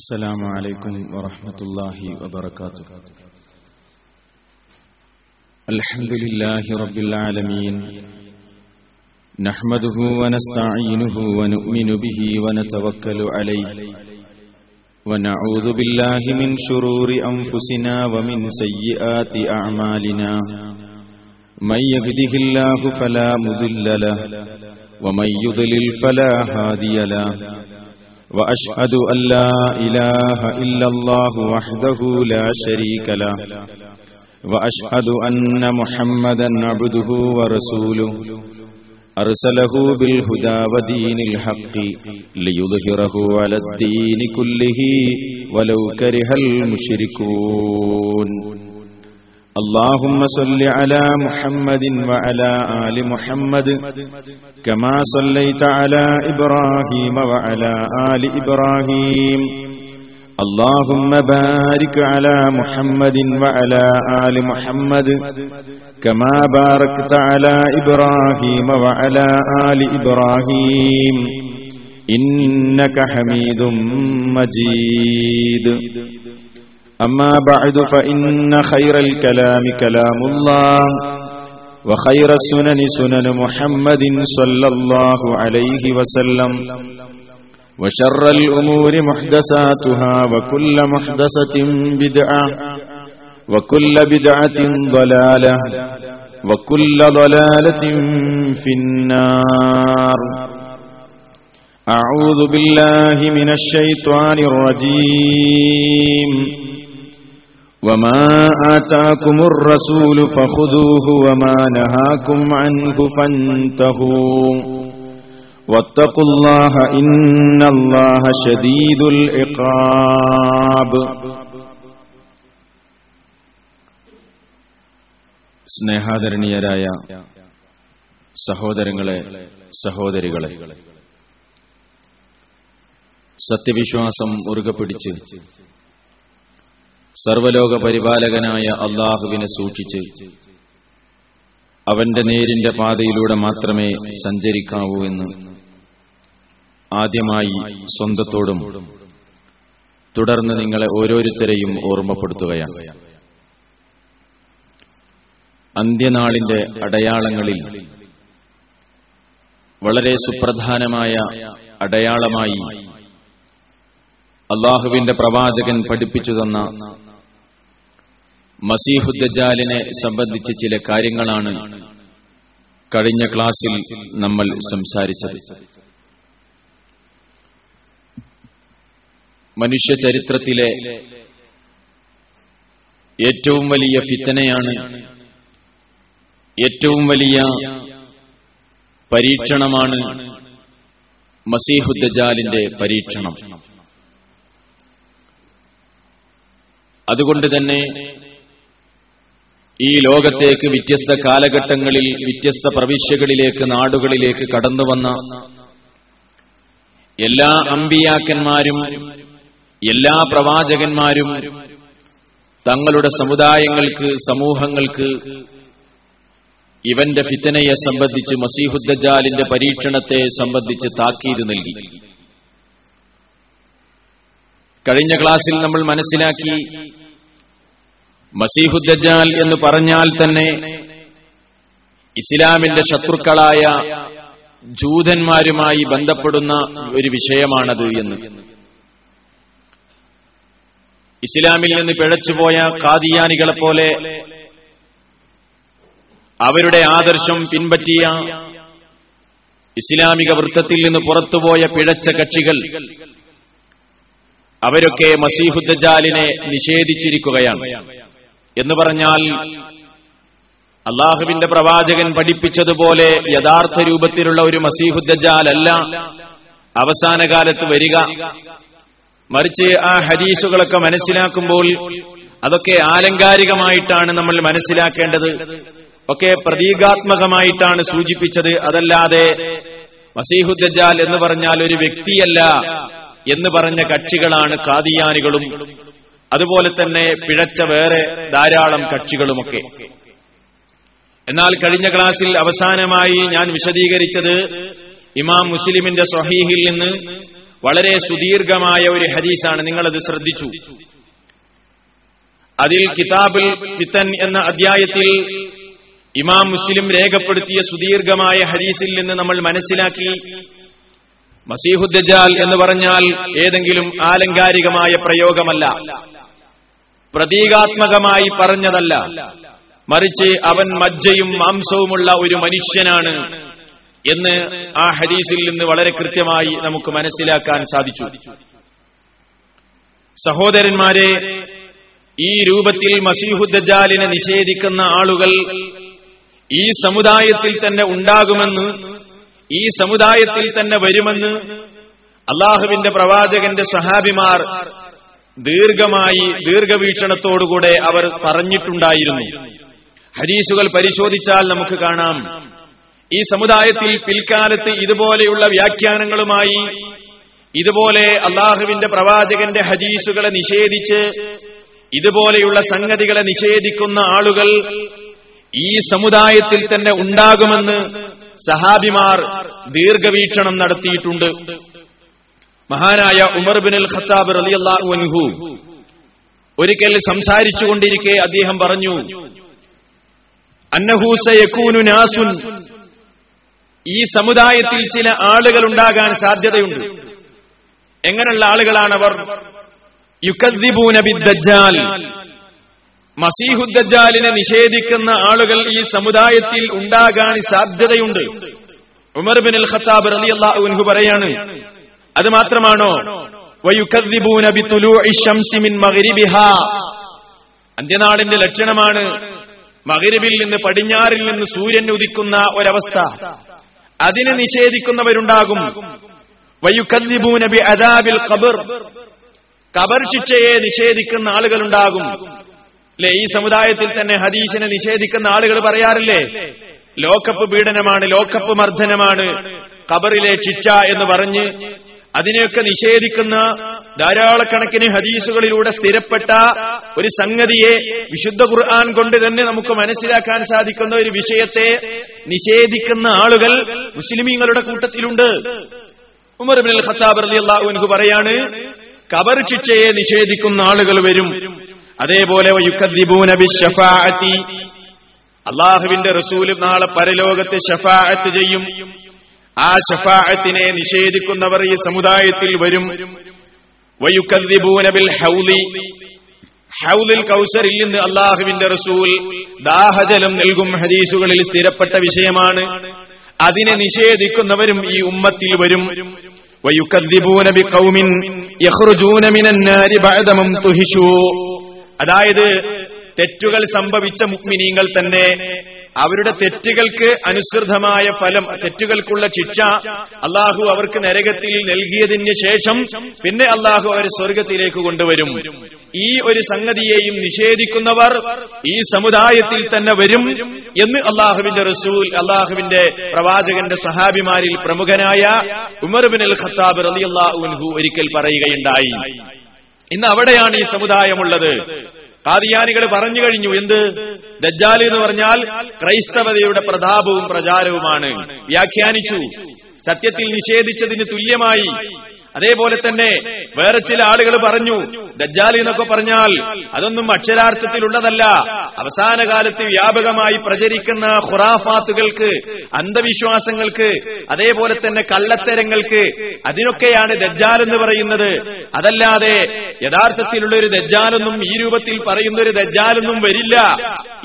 السلام عليكم ورحمة الله وبركاته. الحمد لله رب العالمين. نحمده ونستعينه ونؤمن به ونتوكل عليه. ونعوذ بالله من شرور أنفسنا ومن سيئات أعمالنا. من يهده الله فلا مضل له ومن يضلل فلا هادي له. وأشهد أن لا إله إلا الله وحده لا شريك له. وأشهد أن محمدا عبده ورسوله. أرسله بالهدى ودين الحق ليظهره على الدين كله ولو كره المشركون. اللهم صل على محمد وعلى آل محمد كما صليت على إبراهيم وعلى آل إبراهيم اللهم بارك على محمد وعلى آل محمد كما باركت على إبراهيم وعلى آل إبراهيم إنك حميد مجيد أما بعد فإن خير الكلام كلام الله وخير السنن سنن محمد صلى الله عليه وسلم وشر الأمور محدثاتها وكل محدثة بدعة وكل بدعة ضلالة وكل ضلالة في النار. أعوذ بالله من الشيطان الرجيم. وما آتاكم الرسول فخذوه وما نهاكم عنه فانتهوا واتقوا الله إن الله شديد العقاب സ്നേഹാദരണീയരായ സഹോദരങ്ങളെ സഹോദരികളെ സത്യവിശ്വാസം മുറുകെ പിടിച്ച് സർവലോക പരിപാലകനായ അള്ളാഹുവിനെ സൂക്ഷിച്ച് അവന്റെ നേരിന്റെ പാതയിലൂടെ മാത്രമേ സഞ്ചരിക്കാവൂ എന്ന് ആദ്യമായി സ്വന്തത്തോടും തുടർന്ന് നിങ്ങളെ ഓരോരുത്തരെയും ഓർമ്മപ്പെടുത്തുകയാണ്. അന്ത്യനാളിന്റെ അടയാളങ്ങളിൽ വളരെ സുപ്രധാനമായ അടയാളമായി അള്ളാഹുവിന്റെ പ്രവാചകൻ പഠിപ്പിച്ചു തന്ന മസീഹുദ്ദജാലിനെ സംബന്ധിച്ച് ചില കാര്യങ്ങളാണ് കഴിഞ്ഞ ക്ലാസ്സിൽ നമ്മൾ സംസാരിച്ചത്. മനുഷ്യ ചരിത്രത്തിലെ ഏറ്റവും വലിയ ഫിത്തനയാണ് ഏറ്റവും വലിയ പരീക്ഷണമാണ് മസീഹുദ്ദജാലിന്റെ പരീക്ഷണം. അതുകൊണ്ട് തന്നെ ഈ ലോകത്തേക്ക് വ്യത്യസ്ത കാലഘട്ടങ്ങളിൽ വ്യത്യസ്ത പ്രവിശ്യകളിലേക്ക് നാടുകളിലേക്ക് കടന്നു വന്ന എല്ലാ അമ്പിയാക്കന്മാരും എല്ലാ പ്രവാചകന്മാരും തങ്ങളുടെ സമുദായങ്ങൾക്ക് സമൂഹങ്ങൾക്ക് ഇവന്റെ ഫിത്തനയെ സംബന്ധിച്ച് മസീഹുദ്ദജാലിന്റെ പരീക്ഷണത്തെ സംബന്ധിച്ച് താക്കീത് നൽകി. കഴിഞ്ഞ ക്ലാസ്സിൽ നമ്മൾ മനസ്സിലാക്കി മസീഹുദ്ദജാൽ എന്ന് പറഞ്ഞാൽ തന്നെ ഇസ്ലാമിന്റെ ശത്രുക്കളായ ജൂതന്മാരുമായി ബന്ധപ്പെടുന്ന ഒരു വിഷയമാണത് എന്ന്. ഇസ്ലാമിൽ നിന്ന് പിഴച്ചുപോയ കാദിയാനികളെ പോലെ അവരുടെ ആദർശം പിൻപറ്റിയ ഇസ്ലാമിക വൃത്തത്തിൽ നിന്ന് പുറത്തുപോയ പിഴച്ച കക്ഷികൾ അവരൊക്കെ മസീഹുദ്ദജാലിനെ നിഷേധിച്ചിരിക്കുകയാണ്. എന്ന് പറഞ്ഞാൽ അള്ളാഹുവിന്റെ പ്രവാചകൻ പഠിപ്പിച്ചതുപോലെ യഥാർത്ഥ രൂപത്തിലുള്ള ഒരു മസീഹുദ്ദജാൽ അല്ല. അവസാന കാലത്ത് വരിക. മറിച്ച് ആ ഹരീസുകളൊക്കെ മനസ്സിലാക്കുമ്പോൾ അതൊക്കെ ആലങ്കാരികമായിട്ടാണ് നമ്മൾ മനസ്സിലാക്കേണ്ടത്. ഒക്കെ പ്രതീകാത്മകമായിട്ടാണ് സൂചിപ്പിച്ചത്. അതല്ലാതെ മസീഹുദ്ദജാൽ എന്ന് പറഞ്ഞാൽ ഒരു വ്യക്തിയല്ല. എന്ന് പറഞ്ഞ കക്ഷികളാണ് കാദിയാനികളും അതുപോലെ തന്നെ പിഴച്ച വേറെ ധാരാളം കക്ഷികളുമൊക്കെ. എന്നാൽ കഴിഞ്ഞ ക്ലാസ്സിൽ അവസാനമായി ഞാൻ വിശദീകരിച്ചത് ഇമാം മുസ്ലിമിന്റെ സ്വഹീഹിൽ നിന്ന് വളരെ സുദീർഘമായ ഒരു ഹദീസാണ്. നിങ്ങളത് ശ്രദ്ധിച്ചു. അതിൽ കിതാബിൽ ഫിത്തൻ എന്ന അധ്യായത്തിൽ ഇമാം മുസ്ലിം രേഖപ്പെടുത്തിയ സുദീർഘമായ ഹദീസിൽ നിന്ന് നമ്മൾ മനസ്സിലാക്കി മസീഹുദ്ദജാൽ എന്ന് പറഞ്ഞാൽ ഏതെങ്കിലും ആലങ്കാരികമായ പ്രയോഗമല്ല. പ്രതീകാത്മകമായി പറഞ്ഞതല്ല. മറിച്ച് അവൻ മജ്ജയും മാംസവുമുള്ള ഒരു മനുഷ്യനാണ് എന്ന് ആ ഹദീസിൽ നിന്ന് വളരെ കൃത്യമായി നമുക്ക് മനസ്സിലാക്കാൻ സാധിച്ചു. സഹോദരന്മാരെ ഈ രൂപത്തിൽ മസീഹുദ്ദജാലിനെ നിഷേധിക്കുന്ന ആളുകൾ ഈ സമുദായത്തിൽ തന്നെ ഉണ്ടാകുമെന്ന് ഈ സമുദായത്തിൽ തന്നെ വരുമെന്ന് അള്ളാഹുവിന്റെ പ്രവാചകന്റെ സഹാബിമാർ ദീർഘമായി ദീർഘവീക്ഷണത്തോടുകൂടെ അവർ പറഞ്ഞിട്ടുണ്ടായിരുന്നു. ഹരീസുകൾ പരിശോധിച്ചാൽ നമുക്ക് കാണാം. ഈ സമുദായത്തിൽ പിൽക്കാലത്ത് ഇതുപോലെയുള്ള വ്യാഖ്യാനങ്ങളുമായി ഇതുപോലെ അള്ളാഹുവിന്റെ പ്രവാചകന്റെ ഹദീസുകളെ നിഷേധിച്ച് ഇതുപോലെയുള്ള സംഗതികളെ നിഷേധിക്കുന്ന ആളുകൾ ഈ സമുദായത്തിൽ തന്നെ ഉണ്ടാകുമെന്ന് സഹാബിമാർ ദീർഘവീക്ഷണം നടത്തിയിട്ടുണ്ട്. മഹാനായ ഉമർ ബിൻ അൽ ഖത്താബ് റളിയല്ലാഹു അൻഹു ഒരിക്കൽ സംസാരിച്ചുകൊണ്ടിരിക്കെ അദ്ദേഹം പറഞ്ഞു അന്നഹു സയകൂനു നാസുൻ. ഈ സമുദായത്തിൽ ചില ആളുകൾ ഉണ്ടാകാൻ സാധ്യതയുണ്ട്. എങ്ങനെയുള്ള ആളുകളാണവർ? യുക്കദ്ദിബൂനബി ബിദ്ദജ്ജാൽ. മസീഹുദ്ദജാലിനെ നിഷേധിക്കുന്ന ആളുകൾ ഈ സമുദായത്തിൽ ഉണ്ടാകാൻ സാധ്യതയുണ്ട്. ഉമർ ബിൻ അൽ ഖത്താബ് റളിയല്ലാഹു അൻഹു പറയാണ് അത് മാത്രമാണോ? അന്ത്യനാടിന്റെ ലക്ഷണമാണ് മകരിബിൽ നിന്ന് പടിഞ്ഞാറിൽ നിന്ന് സൂര്യൻ ഉദിക്കുന്ന ഒരവസ്ഥ. അതിനെ നിഷേധിക്കുന്നവരുണ്ടാകും. അദാബിൽ ഖബർ ശിക്ഷയെ നിഷേധിക്കുന്ന ആളുകളുണ്ടാകും. അല്ലെ ഈ സമുദായത്തിൽ തന്നെ ഹദീസിനെ നിഷേധിക്കുന്ന ആളുകൾ പറയാറില്ലേ? ലോക്കപ്പ് പീഡനമാണ് ലോക്കപ്പ് മർദ്ദനമാണ് ഖബറിലെ ശിക്ഷ എന്ന് പറഞ്ഞ് അതിനെയൊക്കെ നിഷേധിക്കുന്ന ധാരാളക്കണക്കിന് ഹദീസുകളിലൂടെ സ്ഥിരപ്പെട്ട ഒരു സംഗതിയെ വിശുദ്ധ ഖുർആൻ കൊണ്ട് തന്നെ നമുക്ക് മനസ്സിലാക്കാൻ സാധിക്കുന്ന ഒരു വിഷയത്തെ നിഷേധിക്കുന്ന ആളുകൾ മുസ്ലിമീങ്ങളുടെ കൂട്ടത്തിലുണ്ട്. ഉമർ ബിൻ ഖത്താബ് റളിയല്ലാഹു അൻഹു പറയാണ് കബർ ശിക്ഷയെ നിഷേധിക്കുന്ന ആളുകൾ വരും. അതേപോലെ അള്ളാഹുവിന്റെ റസൂൽ നാളെ പരലോകത്ത് ഷഫാഅത്ത് ചെയ്യും. ആ ഷഫാഅത്തിനെ നിഷേധിക്കുന്നവർ ഈ സമുദായത്തിൽ വരും. വയുക്കദ്ദിബൂനബിൽ ഹൗലി. ഹൗലിൽ കൗസറിൽ നിന്ന് അള്ളാഹുവിന്റെ റസൂൽ ദാഹജലം നൽകും ഹദീസുകളിൽ സ്ഥിരപ്പെട്ട വിഷയമാണ്. അതിനെ നിഷേധിക്കുന്നവരും ഈ ഉമ്മത്തിൽ വരും. വയുക്കദ്ദിബൂനബി കൗമിൻ യഹ്റുജൂന മിനന്നാരി ബഅദമം ബഅദ മംതുഹിഷൂ അതായത് തെറ്റുകൾ സംഭവിച്ച മുക്മിനീങ്ങൾ തന്നെ അവരുടെ തെറ്റുകൾക്ക് അനുസൃതമായ ഫലം തെറ്റുകൾക്കുള്ള ശിക്ഷ അള്ളാഹു അവർക്ക് നരകത്തിൽ നൽകിയതിന് ശേഷം പിന്നെ അള്ളാഹു അവരെ സ്വർഗത്തിലേക്ക് കൊണ്ടുവരും. ഈ ഒരു സംഗതിയെയും നിഷേധിക്കുന്നവർ ഈ സമുദായത്തിൽ തന്നെ വരും എന്ന് അള്ളാഹുവിന്റെ റസൂൽ അള്ളാഹുവിന്റെ പ്രവാചകന്റെ സഹാബിമാരിൽ പ്രമുഖനായ ഉമർ ബിൻ അൽ ഖത്താബ് റലി റളിയല്ലാഹു ഒരിക്കൽ പറയുകയുണ്ടായി. ഇന്ന് അവിടെയാണ് ഈ സമുദായമുള്ളത്. കാദിയാനികൾ പറഞ്ഞു കഴിഞ്ഞു എന്ത്? ദജ്ജാലി എന്ന് പറഞ്ഞാൽ ക്രൈസ്തവതയുടെ പ്രതാപവും പ്രചാരവുമാണ്. വ്യാഖ്യാനിച്ചു. സത്യത്തിൽ നിഷേധിച്ചതിന് തുല്യമായി അതേപോലെ തന്നെ വേറെ ചില ആളുകൾ പറഞ്ഞു ദജ്ജാലി എന്നൊക്കെ പറഞ്ഞാൽ അതൊന്നും അക്ഷരാർത്ഥത്തിലുള്ളതല്ല. അവസാന കാലത്ത് വ്യാപകമായി പ്രചരിക്കുന്ന ഖുറാഫാത്തുകൾക്ക് അന്ധവിശ്വാസങ്ങൾക്ക് അതേപോലെ തന്നെ കള്ളത്തരങ്ങൾക്ക് അതിനൊക്കെയാണ് ദജ്ജാൽ എന്ന് പറയുന്നത്. അതല്ലാതെ യഥാർത്ഥത്തിലുള്ള ഒരു ദജ്ജാലൊന്നും ഈ രൂപത്തിൽ പറയുന്ന ഒരു ദജ്ജാലൊന്നും വരില്ല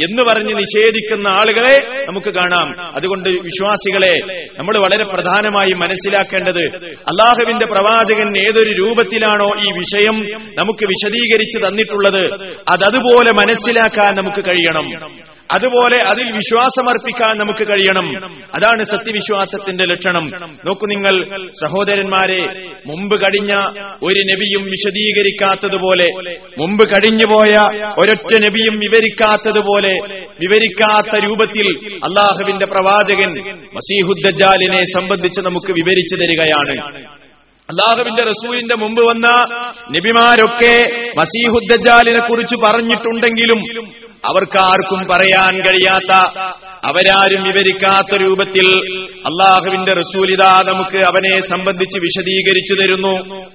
എന്ന് പറഞ്ഞ് നിഷേധിക്കുന്ന ആളുകളെ നമുക്ക് കാണാം. അതുകൊണ്ട് വിശ്വാസികളെ നമ്മൾ വളരെ പ്രധാനമായി മനസ്സിലാക്കേണ്ടത് അള്ളാഹുവിന്റെ പ്രവാചകൻ ഏതൊരു രൂപത്തിലാണോ ഈ വിഷയം നമുക്ക് വിശദീകരിച്ച് തന്നിട്ടുള്ളത് അതതുപോലെ മനസ്സിലാക്കാൻ നമുക്ക് കഴിയണം. അതുപോലെ അതിൽ വിശ്വാസമർപ്പിക്കാൻ നമുക്ക് കഴിയണം. അതാണ് സത്യവിശ്വാസത്തിന്റെ ലക്ഷണം. നോക്കൂ നിങ്ങൾ സഹോദരന്മാരെ മുമ്പ് കഴിഞ്ഞ ഒരു നബിയും വിശദീകരിക്കാത്തതുപോലെ മുമ്പ് കഴിഞ്ഞുപോയ ഒരൊറ്റ നബിയും വിവരിക്കാത്തതുപോലെ വിവരിക്കാത്ത രൂപത്തിൽ അള്ളാഹുവിന്റെ പ്രവാചകൻ മസീഹുദ്ദജാലിനെ സംബന്ധിച്ച് നമുക്ക് വിവരിച്ചു തരികയാണ്. അള്ളാഹുവിന്റെ റസൂലിന്റെ മുമ്പ് വന്ന നബിമാരൊക്കെ മസീഹുദ്ദജാലിനെ കുറിച്ച് പറഞ്ഞിട്ടുണ്ടെങ്കിലും അവർക്കാർക്കും പറയാൻ കഴിയാത്ത അവരാരും വിവരിക്കാത്ത രൂപത്തിൽ അള്ളാഹുവിന്റെ റസൂലിത നമുക്ക് അവനെ സംബന്ധിച്ച് വിശദീകരിച്ചു തരുന്നു.